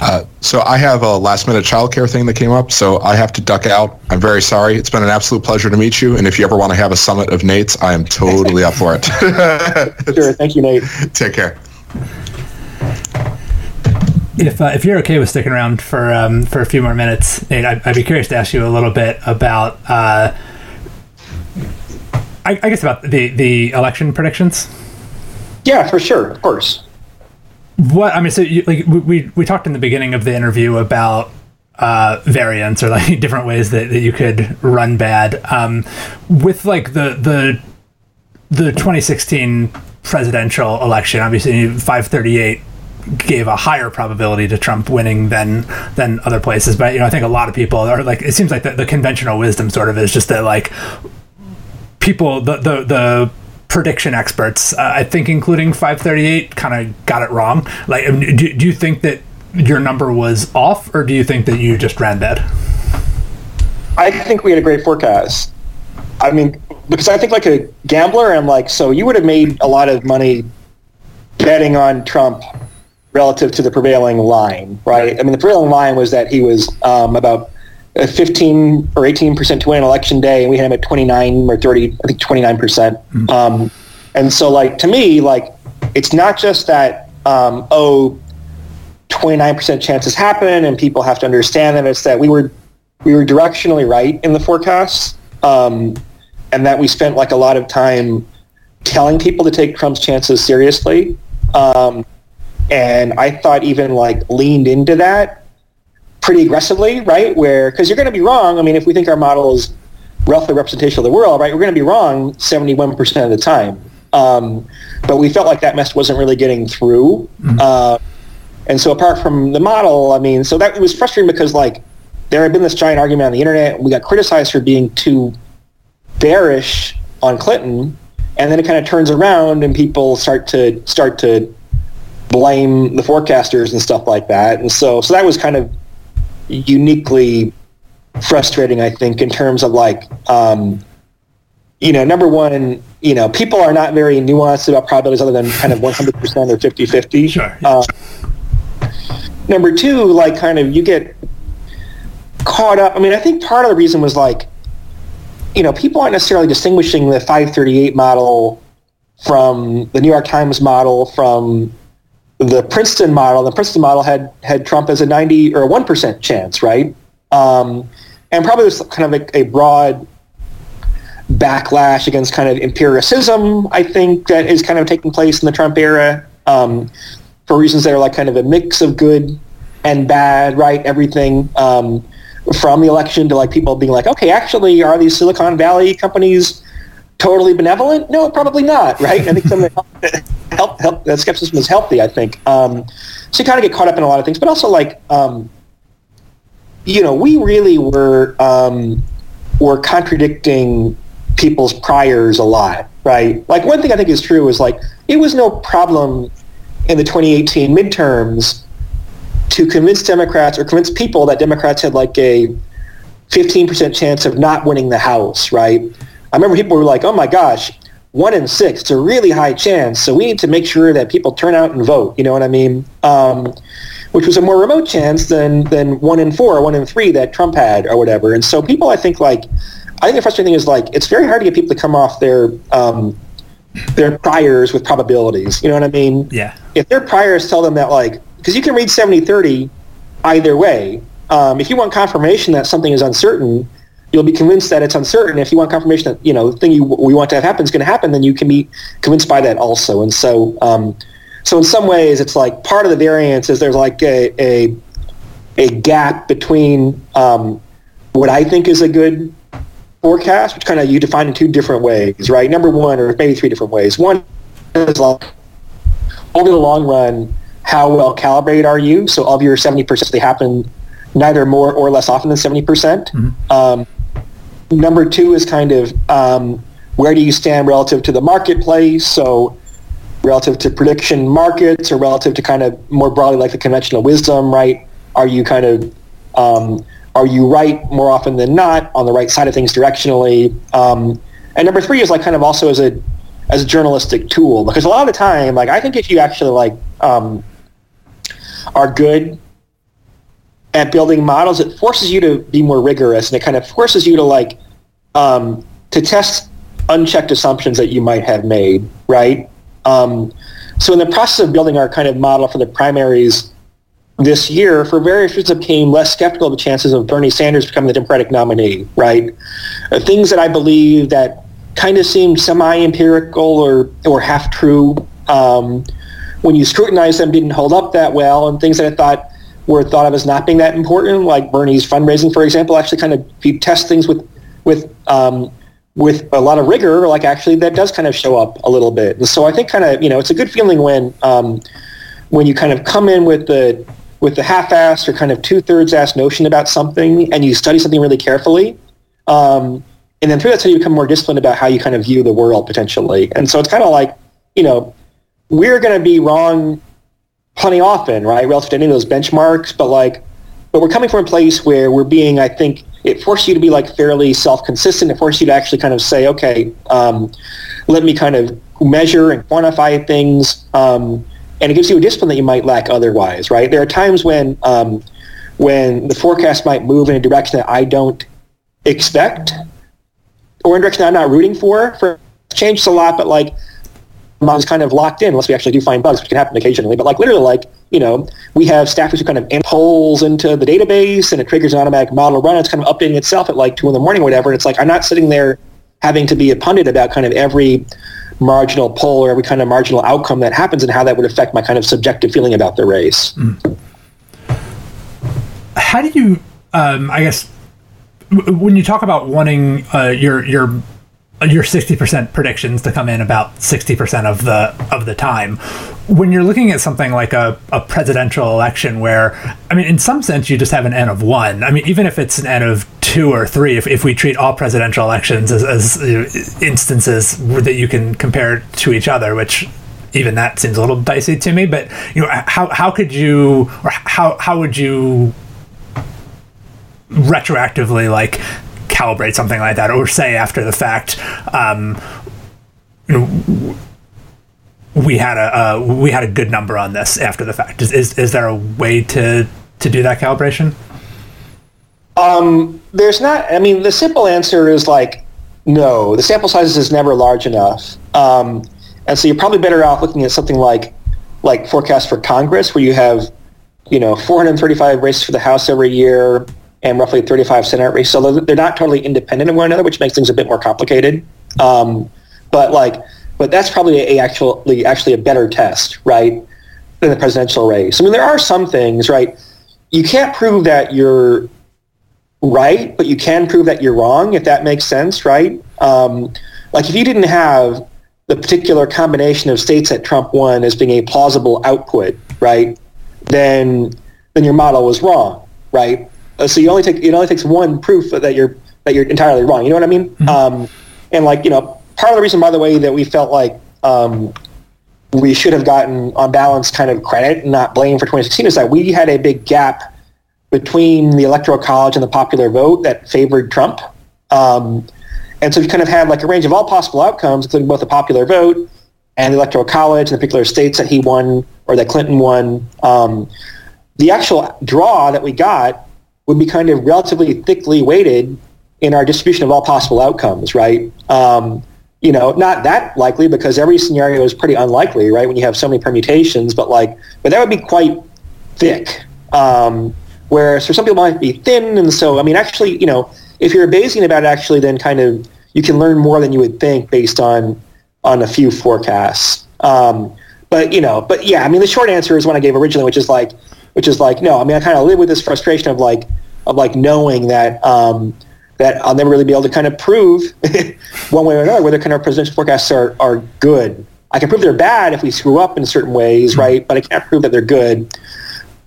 Uh, so I have a last minute childcare thing that came up, so I have to duck out. I'm very sorry. It's been an absolute pleasure to meet you, and if you ever want to have a summit of Nate's, I am totally up for it. sure. Thank you, Nate. Take care. If, uh, if you're okay with sticking around for um, for a few more minutes, Nate, I'd, I'd, be curious to ask you a little bit about, uh, I, I guess, about the the election predictions. Yeah, for sure, of course what I mean, so you, like we we talked in the beginning of the interview about uh, variance or like different ways that, that you could run bad. Um, with like the the the 2016 presidential election, obviously 538 gave a higher probability to Trump winning than than other places. But you know, I think a lot of people are like it seems like the, the conventional wisdom sort of is just that like people the the the prediction experts, uh, I think, including 538, kind of got it wrong. Like, do, do you think that your number was off, or do you think that you just ran bad? I think we had a great forecast. I mean, because I think like a gambler, I'm like, so you would have made a lot of money betting on Trump relative to the prevailing line, right? I mean, the prevailing line was that he was um, about 15 or 18 percent to win election day, and we had him at 29 or 30, I think 29 percent. Mm-hmm. Um, and so, like to me, like it's not just that um, oh, 29 percent chances happen, and people have to understand that it's that we were we were directionally right in the forecasts, um, and that we spent like a lot of time telling people to take Trump's chances seriously. Um, and I thought even like leaned into that pretty aggressively, right? Where because you're going to be wrong. I mean, if we think our model is roughly representation of the world, right, we're going to be wrong 71% of the time. Um, but we felt like that message wasn't really getting through. Mm-hmm. Uh, and so apart from the model, I mean, so that it was frustrating because like there had been this giant argument on the internet. We got criticized for being too bearish on Clinton, and then it kind of turns around and people start to start to blame the forecasters and stuff like that. And so so that was kind of uniquely frustrating, I think, in terms of like, um, you know, number one, you know, people are not very nuanced about probabilities other than kind of 100% or 50-50. Sure. Uh, number two, like kind of you get caught up. I mean, I think part of the reason was like, you know, people aren't necessarily distinguishing the 538 model from the New York Times model from the Princeton model, the Princeton model had had Trump as a 90 or a 1% chance, right? Um, and probably there's kind of a, a broad backlash against kind of empiricism, I think, that is kind of taking place in the Trump era um, for reasons that are like kind of a mix of good and bad, right? Everything um, from the election to like people being like, okay, actually, are these Silicon Valley companies totally benevolent? No, probably not, right? I think some of the help, help, that skepticism is healthy, I think. Um, so you kind of get caught up in a lot of things, but also like, um, you know, we really were um, were contradicting people's priors a lot, right? Like one thing I think is true is like it was no problem in the 2018 midterms to convince Democrats or convince people that Democrats had like a 15% chance of not winning the House, right? I remember people were like, oh my gosh, one in six, it's a really high chance. So we need to make sure that people turn out and vote. You know what I mean? Um, which was a more remote chance than, than one in four or one in three that Trump had or whatever. And so people, I think, like, I think the frustrating thing is like, it's very hard to get people to come off their, um, their priors with probabilities. You know what I mean? Yeah. If their priors tell them that like, because you can read 70-30 either way. Um, if you want confirmation that something is uncertain, you'll be convinced that it's uncertain. If you want confirmation that you know the thing you, we want to have happen is going to happen, then you can be convinced by that also. And so, um, so in some ways, it's like part of the variance is there's like a a, a gap between um, what I think is a good forecast, which kind of you define in two different ways, right? Number one, or maybe three different ways. One is like over the long run, how well calibrated are you? So of your 70%, they happen neither more or less often than 70%. mm-hmm. um, number two is kind of um, where do you stand relative to the marketplace? So relative to prediction markets or relative to kind of more broadly like the conventional wisdom, right? Are you kind of, um, are you right more often than not on the right side of things directionally? Um, and number three is like kind of also as a, as a journalistic tool because a lot of the time, like I think if you actually like um, are good at building models, it forces you to be more rigorous and it kind of forces you to like um, to test unchecked assumptions that you might have made, right? Um, so in the process of building our kind of model for the primaries this year, for various reasons, I became less skeptical of the chances of Bernie Sanders becoming the Democratic nominee, right? Uh, things that I believe that kind of seemed semi-empirical or, or half-true um, when you scrutinize them didn't hold up that well, and things that I thought were thought of as not being that important, like Bernie's fundraising, for example, actually kind of you test things with with um, with a lot of rigor, like actually that does kind of show up a little bit. And so I think kind of you know it's a good feeling when um, when you kind of come in with the with the half-assed or kind of two-thirds ass notion about something, and you study something really carefully. Um, and then through that study, you become more disciplined about how you kind of view the world potentially. And so it's kind of like, you know, we're going to be wrong plenty often, right, relative to any of those benchmarks. But like, but we're coming from a place where we're being, I think, it forces you to be like fairly self-consistent. It forces you to actually kind of say, okay, um, let me kind of measure and quantify things, um, and it gives you a discipline that you might lack otherwise, right? There are times when um, when the forecast might move in a direction that I don't expect, or in a direction I'm not rooting for. For changed a lot, but like is kind of locked in unless we actually do find bugs, which can happen occasionally. But like literally, like you know, we have staffers who kind of holes into the database, and it triggers an automatic model run. It's kind of updating itself at like two in the morning, or whatever. And it's like I'm not sitting there having to be a pundit about kind of every marginal poll or every kind of marginal outcome that happens and how that would affect my kind of subjective feeling about the race. Mm. How do you, um, I guess, when you talk about wanting uh, your your your 60% predictions to come in about 60% of the of the time. When you're looking at something like a, a presidential election where i mean in some sense you just have an n of one. I mean even if it's an n of two or three if, if we treat all presidential elections as, as uh, instances that you can compare to each other which even that seems a little dicey to me but you know how, how could you or how, how would you retroactively like calibrate something like that, or say after the fact, um, you know, we had a uh, we had a good number on this after the fact. Is is, is there a way to to do that calibration? Um, there's not. I mean, the simple answer is like no. The sample size is never large enough, um, and so you're probably better off looking at something like like forecast for Congress, where you have you know 435 races for the House every year, and roughly 35 Senate race. So they're, not totally independent of one another, which makes things a bit more complicated. Um, but like, but that's probably a actually actually a better test, right, than the presidential race. I mean, there are some things, right? You can't prove that you're right, but you can prove that you're wrong, if that makes sense, right? Um, like if you didn't have the particular combination of states that Trump won as being a plausible output, right, then then your model was wrong, right? Uh, so you only take it only takes one proof that you're that you're entirely wrong. You know what I mean? Mm-hmm. Um, and like you know, part of the reason, by the way, that we felt like um, we should have gotten on balance kind of credit and not blame for 2016 is that we had a big gap between the electoral college and the popular vote that favored Trump. Um, and so you kind of had like a range of all possible outcomes, including both the popular vote and the electoral college and the particular states that he won or that Clinton won. Um, the actual draw that we got would be kind of relatively thickly weighted in our distribution of all possible outcomes, right? Um, you know, not that likely because every scenario is pretty unlikely, right? When you have so many permutations, but like, but that would be quite thick. Um, whereas for some people might be thin, and so I mean, actually, you know, if you're Bayesian about it, actually, then kind of you can learn more than you would think based on on a few forecasts. Um, but you know, but yeah, I mean, the short answer is one I gave originally, which is like, which is like, no, I mean, I kind of live with this frustration of like, of like knowing that. Um, that I'll never really be able to kind of prove one way or another whether kind of presidential forecasts are, are good. I can prove they're bad if we screw up in certain ways, mm-hmm. right? But I can't prove that they're good,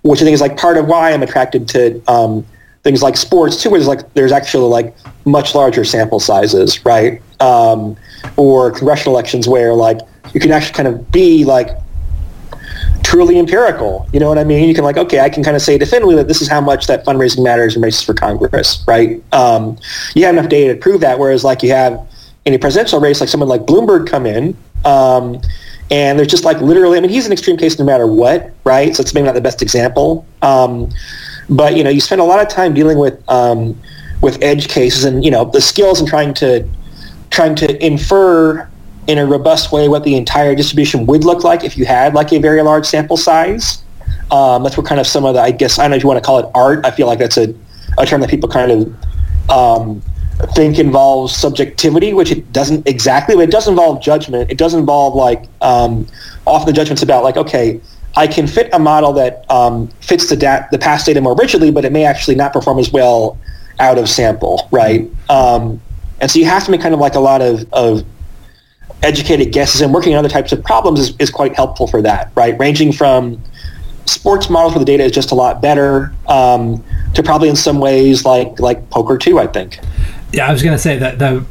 which I think is like part of why I'm attracted to um, things like sports too, where there's like there's actually like much larger sample sizes, right? Um, or congressional elections where like you can actually kind of be like truly empirical. You know what I mean? You can like, okay, I can kind of say definitively that this is how much that fundraising matters in races for Congress, right? Um, you have enough data to prove that. Whereas like you have in a presidential race, like someone like Bloomberg come in, um, and there's just like literally, I mean, he's an extreme case no matter what, right? So it's maybe not the best example. Um, but you know, you spend a lot of time dealing with um, with edge cases, and you know, the skills in trying to trying to infer in a robust way what the entire distribution would look like if you had like a very large sample size. Um, that's where kind of some of the, I guess, I don't know if you want to call it art. I feel like that's a, a term that people kind of um, think involves subjectivity, which it doesn't exactly, but it does involve judgment. It does involve like um, often the judgment's about like, okay, I can fit a model that um, fits the, dat- the past data more rigidly, but it may actually not perform as well out of sample, right? Um, and so you have to make kind of like a lot of, of educated guesses and working on other types of problems is, is quite helpful for that, right? Ranging from sports models where the data is just a lot better um, to probably in some ways like like poker too, I think. Yeah, I was going to say that the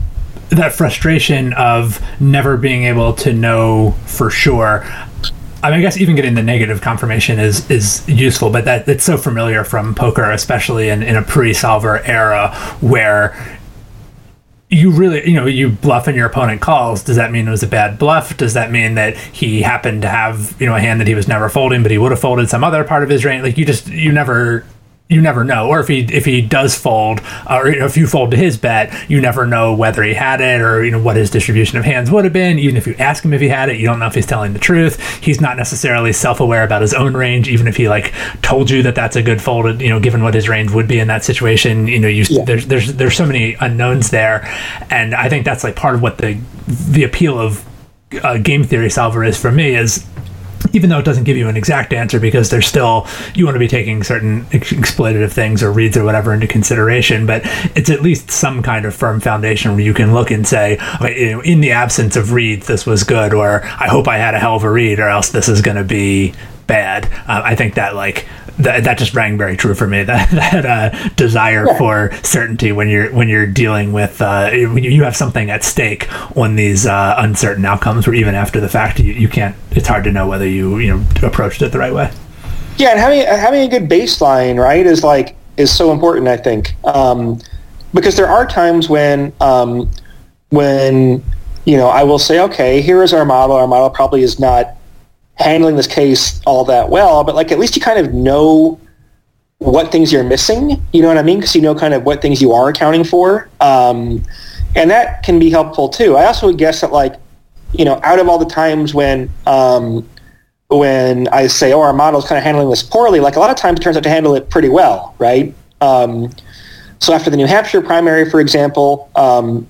that frustration of never being able to know for sure. I mean, I guess even getting the negative confirmation is is useful, but that it's so familiar from poker, especially in, in a pre-solver era where you really, you know, you bluff and your opponent calls. Does that mean it was a bad bluff? Does that mean that he happened to have, you know, a hand that he was never folding, but he would have folded some other part of his range? Like you just, you never you never know. Or if he if he does fold, or you know, if you fold to his bet, you never know whether he had it or you know what his distribution of hands would have been. Even if you ask him if he had it, you don't know if he's telling the truth. He's not necessarily self aware about his own range, even if he like told you that that's a good folded. You know, given what his range would be in that situation, you know, you yeah. there's there's there's so many unknowns there, and I think that's like part of what the the appeal of uh, game theory solver is for me is even though it doesn't give you an exact answer because there's still you want to be taking certain exploitative things or reads or whatever into consideration but it's at least some kind of firm foundation where you can look and say okay, in the absence of reads this was good or i hope i had a hell of a read or else this is going to be bad. Uh, i think that like that, that just rang very true for me. That that uh, desire yeah. for certainty when you're when you're dealing with uh, when you have something at stake on these uh, uncertain outcomes, or even after the fact, you, you can't. It's hard to know whether you you know approached it the right way. Yeah, and having having a good baseline, right, is like is so important. I think um, because there are times when um, when you know I will say, okay, here is our model. Our model probably is not handling this case all that well, but like at least you kind of know what things you're missing. You know what I mean? Because you know kind of what things you are accounting for, um, and that can be helpful too. I also would guess that like you know out of all the times when um, when I say oh our model is kind of handling this poorly, like a lot of times it turns out to handle it pretty well, right? Um, so after the New Hampshire primary, for example, um,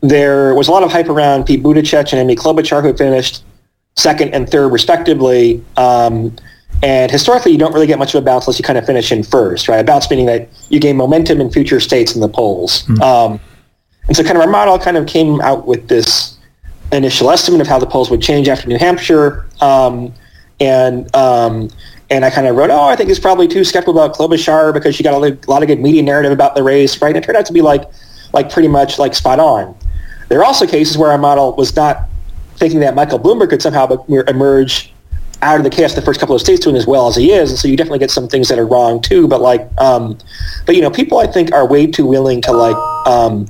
there was a lot of hype around Pete Buttigieg and Amy Klobuchar, who finished second and third, respectively. Um, and historically, you don't really get much of a bounce unless you kind of finish in first, right? A bounce meaning that you gain momentum in future states in the polls. Hmm. Um, and so kind of our model kind of came out with this initial estimate of how the polls would change after New Hampshire. Um, and um, and I kind of wrote, oh, I think he's probably too skeptical about Klobuchar because she got a lot of good media narrative about the race, right? And it turned out to be like like pretty much like spot on. There are also cases where our model was not thinking that Michael Bloomberg could somehow emerge out of the chaos the first couple of states doing as well as he is, and so you definitely get some things that are wrong too. But like, um, but you know, people I think are way too willing to like um,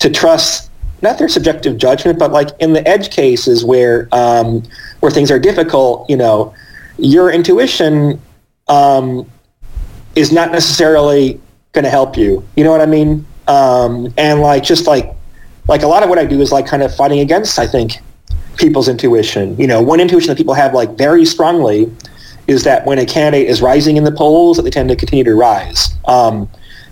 to trust not their subjective judgment, but like in the edge cases where um, where things are difficult, you know, your intuition um, is not necessarily going to help you. You know what I mean? Um, and like just like like a lot of what I do is like kind of fighting against. I think people's intuition. You know, one intuition that people have like very strongly is that when a candidate is rising in the polls, that they tend to continue to rise. Um,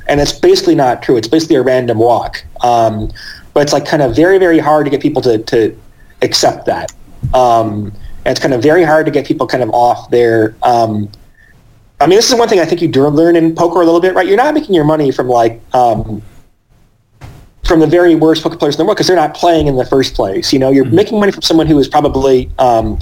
and it's basically not true. It's basically a random walk. Um, but it's like kind of very, very hard to get people to, to accept that. Um, and it's kind of very hard to get people kind of off their. Um, I mean, this is one thing I think you do learn in poker a little bit, right? You're not making your money from like um, from the very worst poker players in the world because they're not playing in the first place. You know, you're making money from someone who is probably um,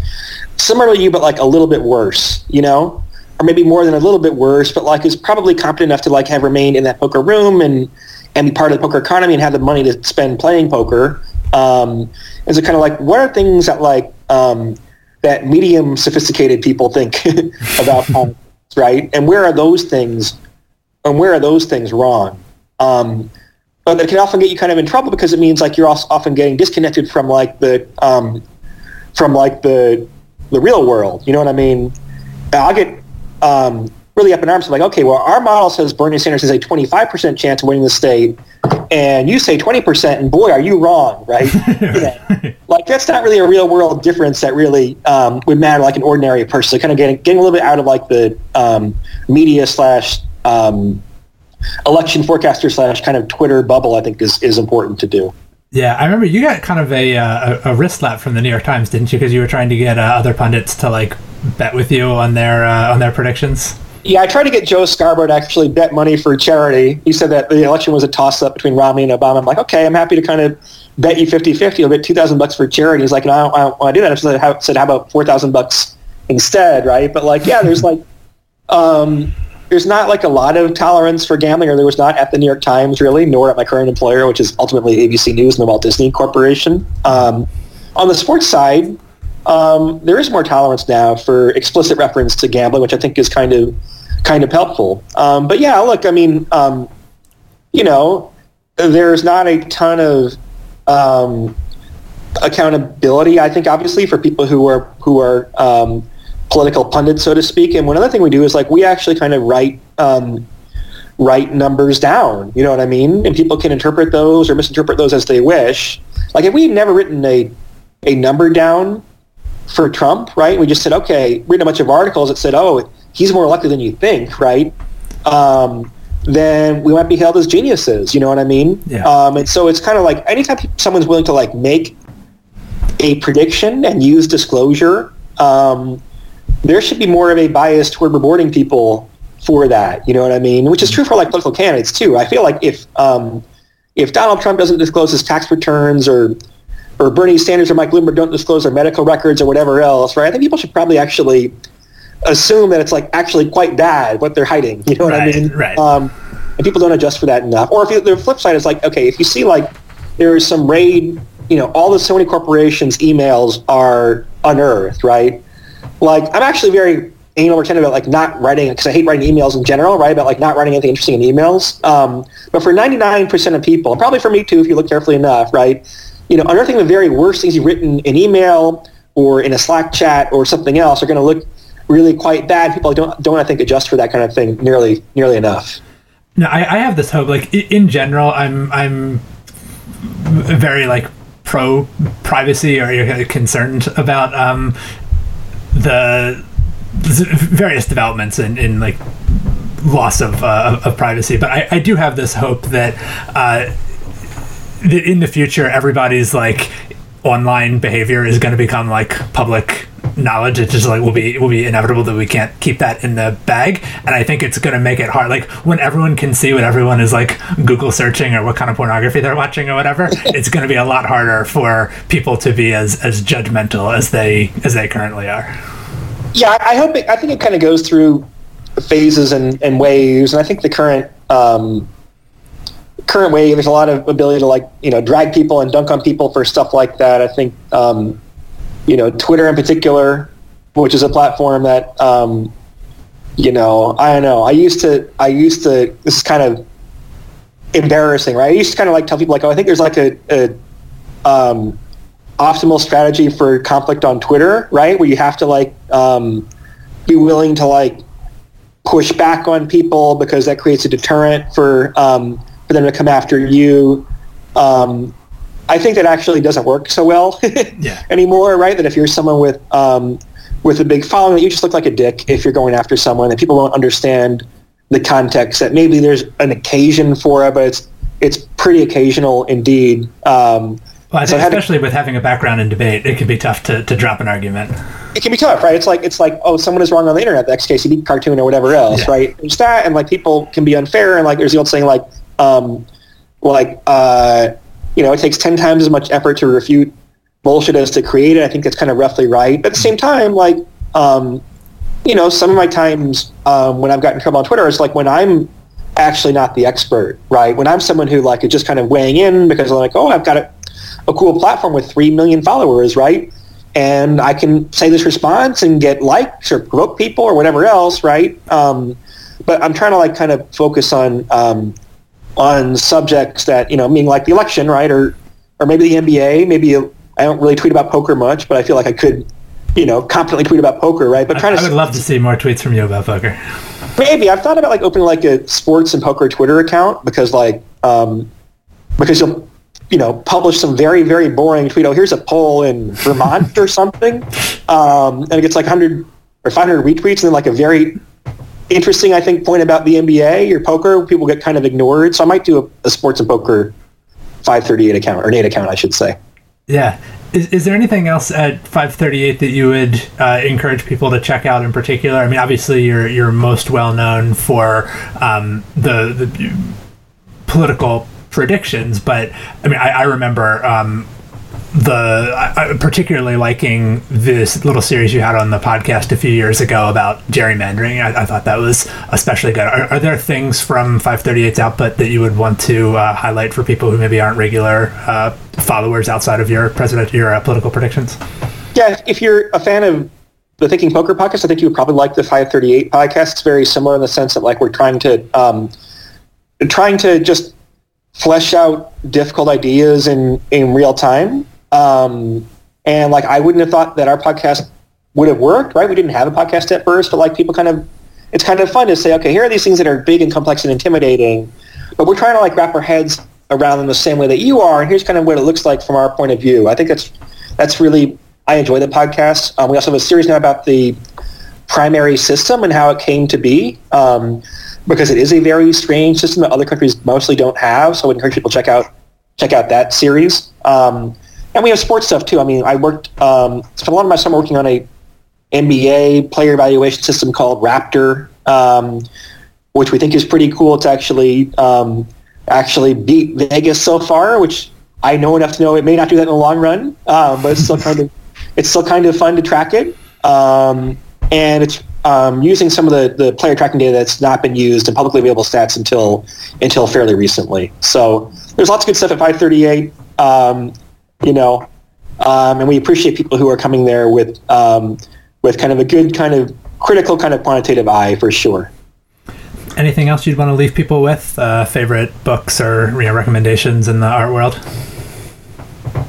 similar to you, but like a little bit worse. You know, or maybe more than a little bit worse, but like is probably competent enough to like have remained in that poker room and and be part of the poker economy and have the money to spend playing poker. Um, and so kind of like what are things that like um, that medium sophisticated people think about politics, right? And where are those things? And where are those things wrong? Um, but that can often get you kind of in trouble because it means like you're also often getting disconnected from like the um, from like the the real world. You know what I mean? I'll get um, really up in arms. I'm like, okay, well, our model says Bernie Sanders has a 25% chance of winning the state, and you say 20%, and boy, are you wrong, right? You know, like that's not really a real world difference that really um, would matter like an ordinary person. So kind of getting getting a little bit out of like the um, media slash um, election forecaster slash kind of Twitter bubble, I think is is important to do. Yeah, I remember you got kind of a uh, a, a wrist slap from the New York Times, didn't you? Because you were trying to get uh, other pundits to like bet with you on their uh, on their predictions. Yeah, I tried to get Joe Scarborough to actually bet money for charity. He said that the election was a toss-up between Romney and Obama. I'm like, okay, I'm happy to kind of bet you 50-50. I'll bet 2,000 bucks for charity. He's like, no, I don't, I don't want to do that. I said, how, said, how about 4,000 bucks instead, right? But like, yeah, there's like, um, there's not like a lot of tolerance for gambling, or there was not at the New York Times really, nor at my current employer, which is ultimately ABC News and the Walt Disney Corporation. Um, on the sports side, um, there is more tolerance now for explicit reference to gambling, which I think is kind of kind of helpful. Um, but yeah, look, I mean, um, you know, there's not a ton of um, accountability. I think obviously for people who are who are um, political pundits, so to speak. And one other thing we do is like we actually kind of write um, write numbers down. You know what I mean? And people can interpret those or misinterpret those as they wish. Like if we had never written a a number down for Trump, right? We just said, okay, written a bunch of articles that said, oh, he's more likely than you think, right? Um, then we might be held as geniuses. You know what I mean? Yeah. Um, and so it's kind of like anytime someone's willing to like make a prediction and use disclosure, um, there should be more of a bias toward rewarding people for that. You know what I mean? Which is true for like political candidates too. I feel like if um, if Donald Trump doesn't disclose his tax returns or or Bernie Sanders or Mike Bloomberg don't disclose their medical records or whatever else, right? I think people should probably actually assume that it's like actually quite bad what they're hiding. You know what Right, I mean? right. Um, and people don't adjust for that enough. Or if you, the flip side is like, okay, if you see like there is some raid, you know, all the Sony corporation's emails are unearthed, right? Like I'm actually very anal retentive about like not writing because I hate writing emails in general, right? About like not writing anything interesting in emails. Um, but for 99% of people, and probably for me too, if you look carefully enough, right? You know, unearthing the very worst things you've written in email or in a Slack chat or something else are going to look really quite bad. People don't don't I think adjust for that kind of thing nearly nearly enough. No, I, I have this hope. Like in general, I'm I'm very like pro privacy or you're concerned about um, the various developments in, in like loss of, uh, of privacy. But I, I do have this hope that uh, that in the future everybody's like online behavior is going to become like public knowledge. It's just like will be will be inevitable that we can't keep that in the bag and i think it's going to make it hard. Like when everyone can see what everyone is like google searching or what kind of pornography they're watching or whatever it's going to be a lot harder for people to be as as judgmental as they as they currently are. Yeah i hope it, i think it kind of goes through phases and, and waves and i think the current um, current wave there's a lot of ability to like you know drag people and dunk on people for stuff like that i think um, you know, Twitter in particular, which is a platform that, um, you know, I don't know. I used to, I used to, this is kind of embarrassing, right? I used to kind of like tell people like, oh, I think there's like a, a um, optimal strategy for conflict on Twitter, right? Where you have to like um, be willing to like push back on people because that creates a deterrent for um, for them to come after you. Um, I think that actually doesn't work so well Yeah. anymore, right? That if you're someone with um, with a big following, that you just look like a dick if you're going after someone, that people won't understand the context. That maybe there's an occasion for it, but it's it's pretty occasional indeed. Um, well, I So think I had to- especially with having a background in debate it can be tough to, to drop an argument it can be tough, right? It's like it's like oh, someone is wrong on the internet, the XKCD cartoon or whatever else, Yeah. right? There's that, and like people can be unfair, and like there's the old saying like um, like uh, you know, it takes ten times as much effort to refute bullshit as to create it. I think that's kind of roughly right. But at the same time, like um, you know, some of my times um, when I've gotten trouble on Twitter is like when I'm actually not the expert, right? When I'm someone who like is just kind of weighing in because I'm like, oh, I've got a, a cool platform with three million followers, right? And I can say this response and get likes or provoke people or whatever else, right? Um, but I'm trying to like kind of focus on um, on subjects that you know, meaning like the election, right, or or maybe the NBA. Maybe I don't really tweet about poker much, but I feel like I could, you know, competently tweet about poker, right? But I, trying to I would love to see more tweets from you about poker Maybe I've thought about like opening like a sports and poker Twitter account because like um, because you'll you know publish some very very boring tweet. Oh, here's a poll in Vermont or something, um, and it gets like 100 or 500 retweets, and then like a very interesting I think point about the NBA or poker. People get kind of ignored, so I might do a, a sports and poker 538 account or Nate account, I should say. Yeah. Is, is there anything else at 538 that you would uh, encourage people to check out in particular? I mean, obviously, you're you're most well known for um, the the political predictions, but I mean, I, I remember um, the I, I particularly liking this little series you had on the podcast a few years ago about gerrymandering. I, I thought that was especially good. Are, are there things from 538's output that you would want to uh, highlight for people who maybe aren't regular uh, followers outside of your president, your uh, political predictions? Yeah, if you're a fan of the Thinking Poker podcast, I think you would probably like the 538 podcast. It's very similar in the sense that like we're trying to um, trying to just flesh out difficult ideas in in real time. Um, and like I wouldn't have thought that our podcast would have worked, right? We didn't have a podcast at first, but like people kind of it's kind of fun to say, okay, here are these things that are big and complex and intimidating, but we're trying to like wrap our heads around them the same way that you are, and here's kind of what it looks like from our point of view. I think that's that's really I enjoy the podcast. Um, we also have a series now about the primary system and how it came to be, um, because it is a very strange system that other countries mostly don't have. So I would encourage people to check out check out that series. Um, and we have sports stuff too. I mean, I worked um, spent a lot of my summer working on a NBA player evaluation system called Raptor, um, which we think is pretty cool. It's actually um, actually beat Vegas so far, which I know enough to know it may not do that in the long run, um, but it's still kind of it's still kind of fun to track it. Um, and it's um, using some of the, the player tracking data that's not been used in publicly available stats until until fairly recently. So there's lots of good stuff at 538. You know, um, and we appreciate people who are coming there with um, with kind of a good kind of critical kind of quantitative eye for sure. Anything else you'd want to leave people with? Uh, favorite books or you know, recommendations in the art world?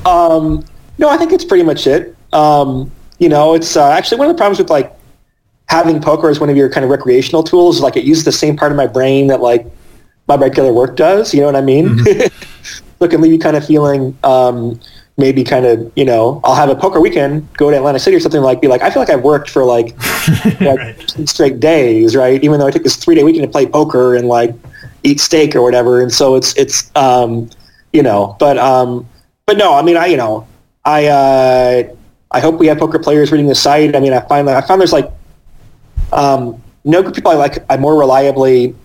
Um, no, I think it's pretty much it. Um, you know, it's uh, actually one of the problems with like having poker as one of your kind of recreational tools. Like it uses the same part of my brain that like my regular work does. You know what I mean? so it can leave you kind of feeling um, maybe kind of you know I'll have a poker weekend, go to Atlantic City or something like be like I feel like I've worked for like, like Right. straight days, right? Even though I took this three day weekend to play poker and like eat steak or whatever, and so it's it's um, you know, but um, but no, I mean I you know I uh, I hope we have poker players reading the site. I mean I find that I found there's like um, no group people I like I more reliably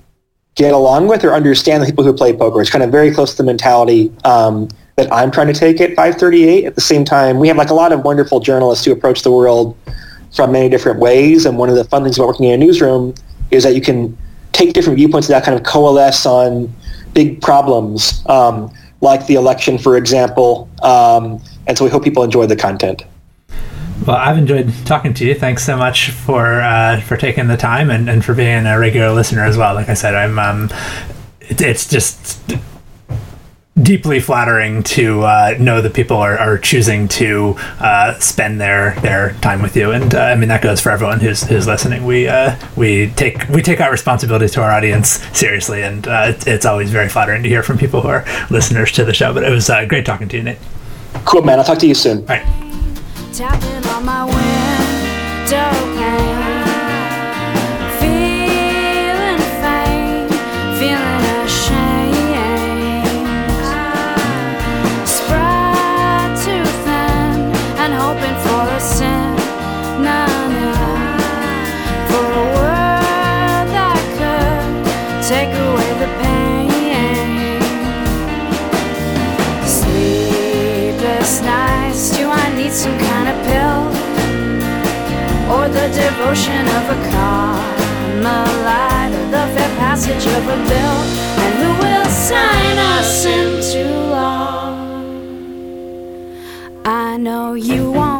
get along with or understand the people who play poker. It's kind of very close to the mentality um, that I'm trying to take at 538. At the same time, we have like a lot of wonderful journalists who approach the world from many different ways. And one of the fun things about working in a newsroom is that you can take different viewpoints that kind of coalesce on big problems, um, like the election, for example. Um, and so we hope people enjoy the content. Well, I've enjoyed talking to you. Thanks so much for uh, for taking the time and, and for being a regular listener as well. Like I said, I'm um, it, it's just deeply flattering to uh, know that people are, are choosing to uh, spend their their time with you. And uh, I mean that goes for everyone who's who's listening. We uh, we take we take our responsibility to our audience seriously, and uh, it's, it's always very flattering to hear from people who are listeners to the show. But it was uh, great talking to you, Nate. Cool, man. I'll talk to you soon. All right. the devotion of a Carmelite, the fair passage of a bill, and who will sign us into law. I know you want.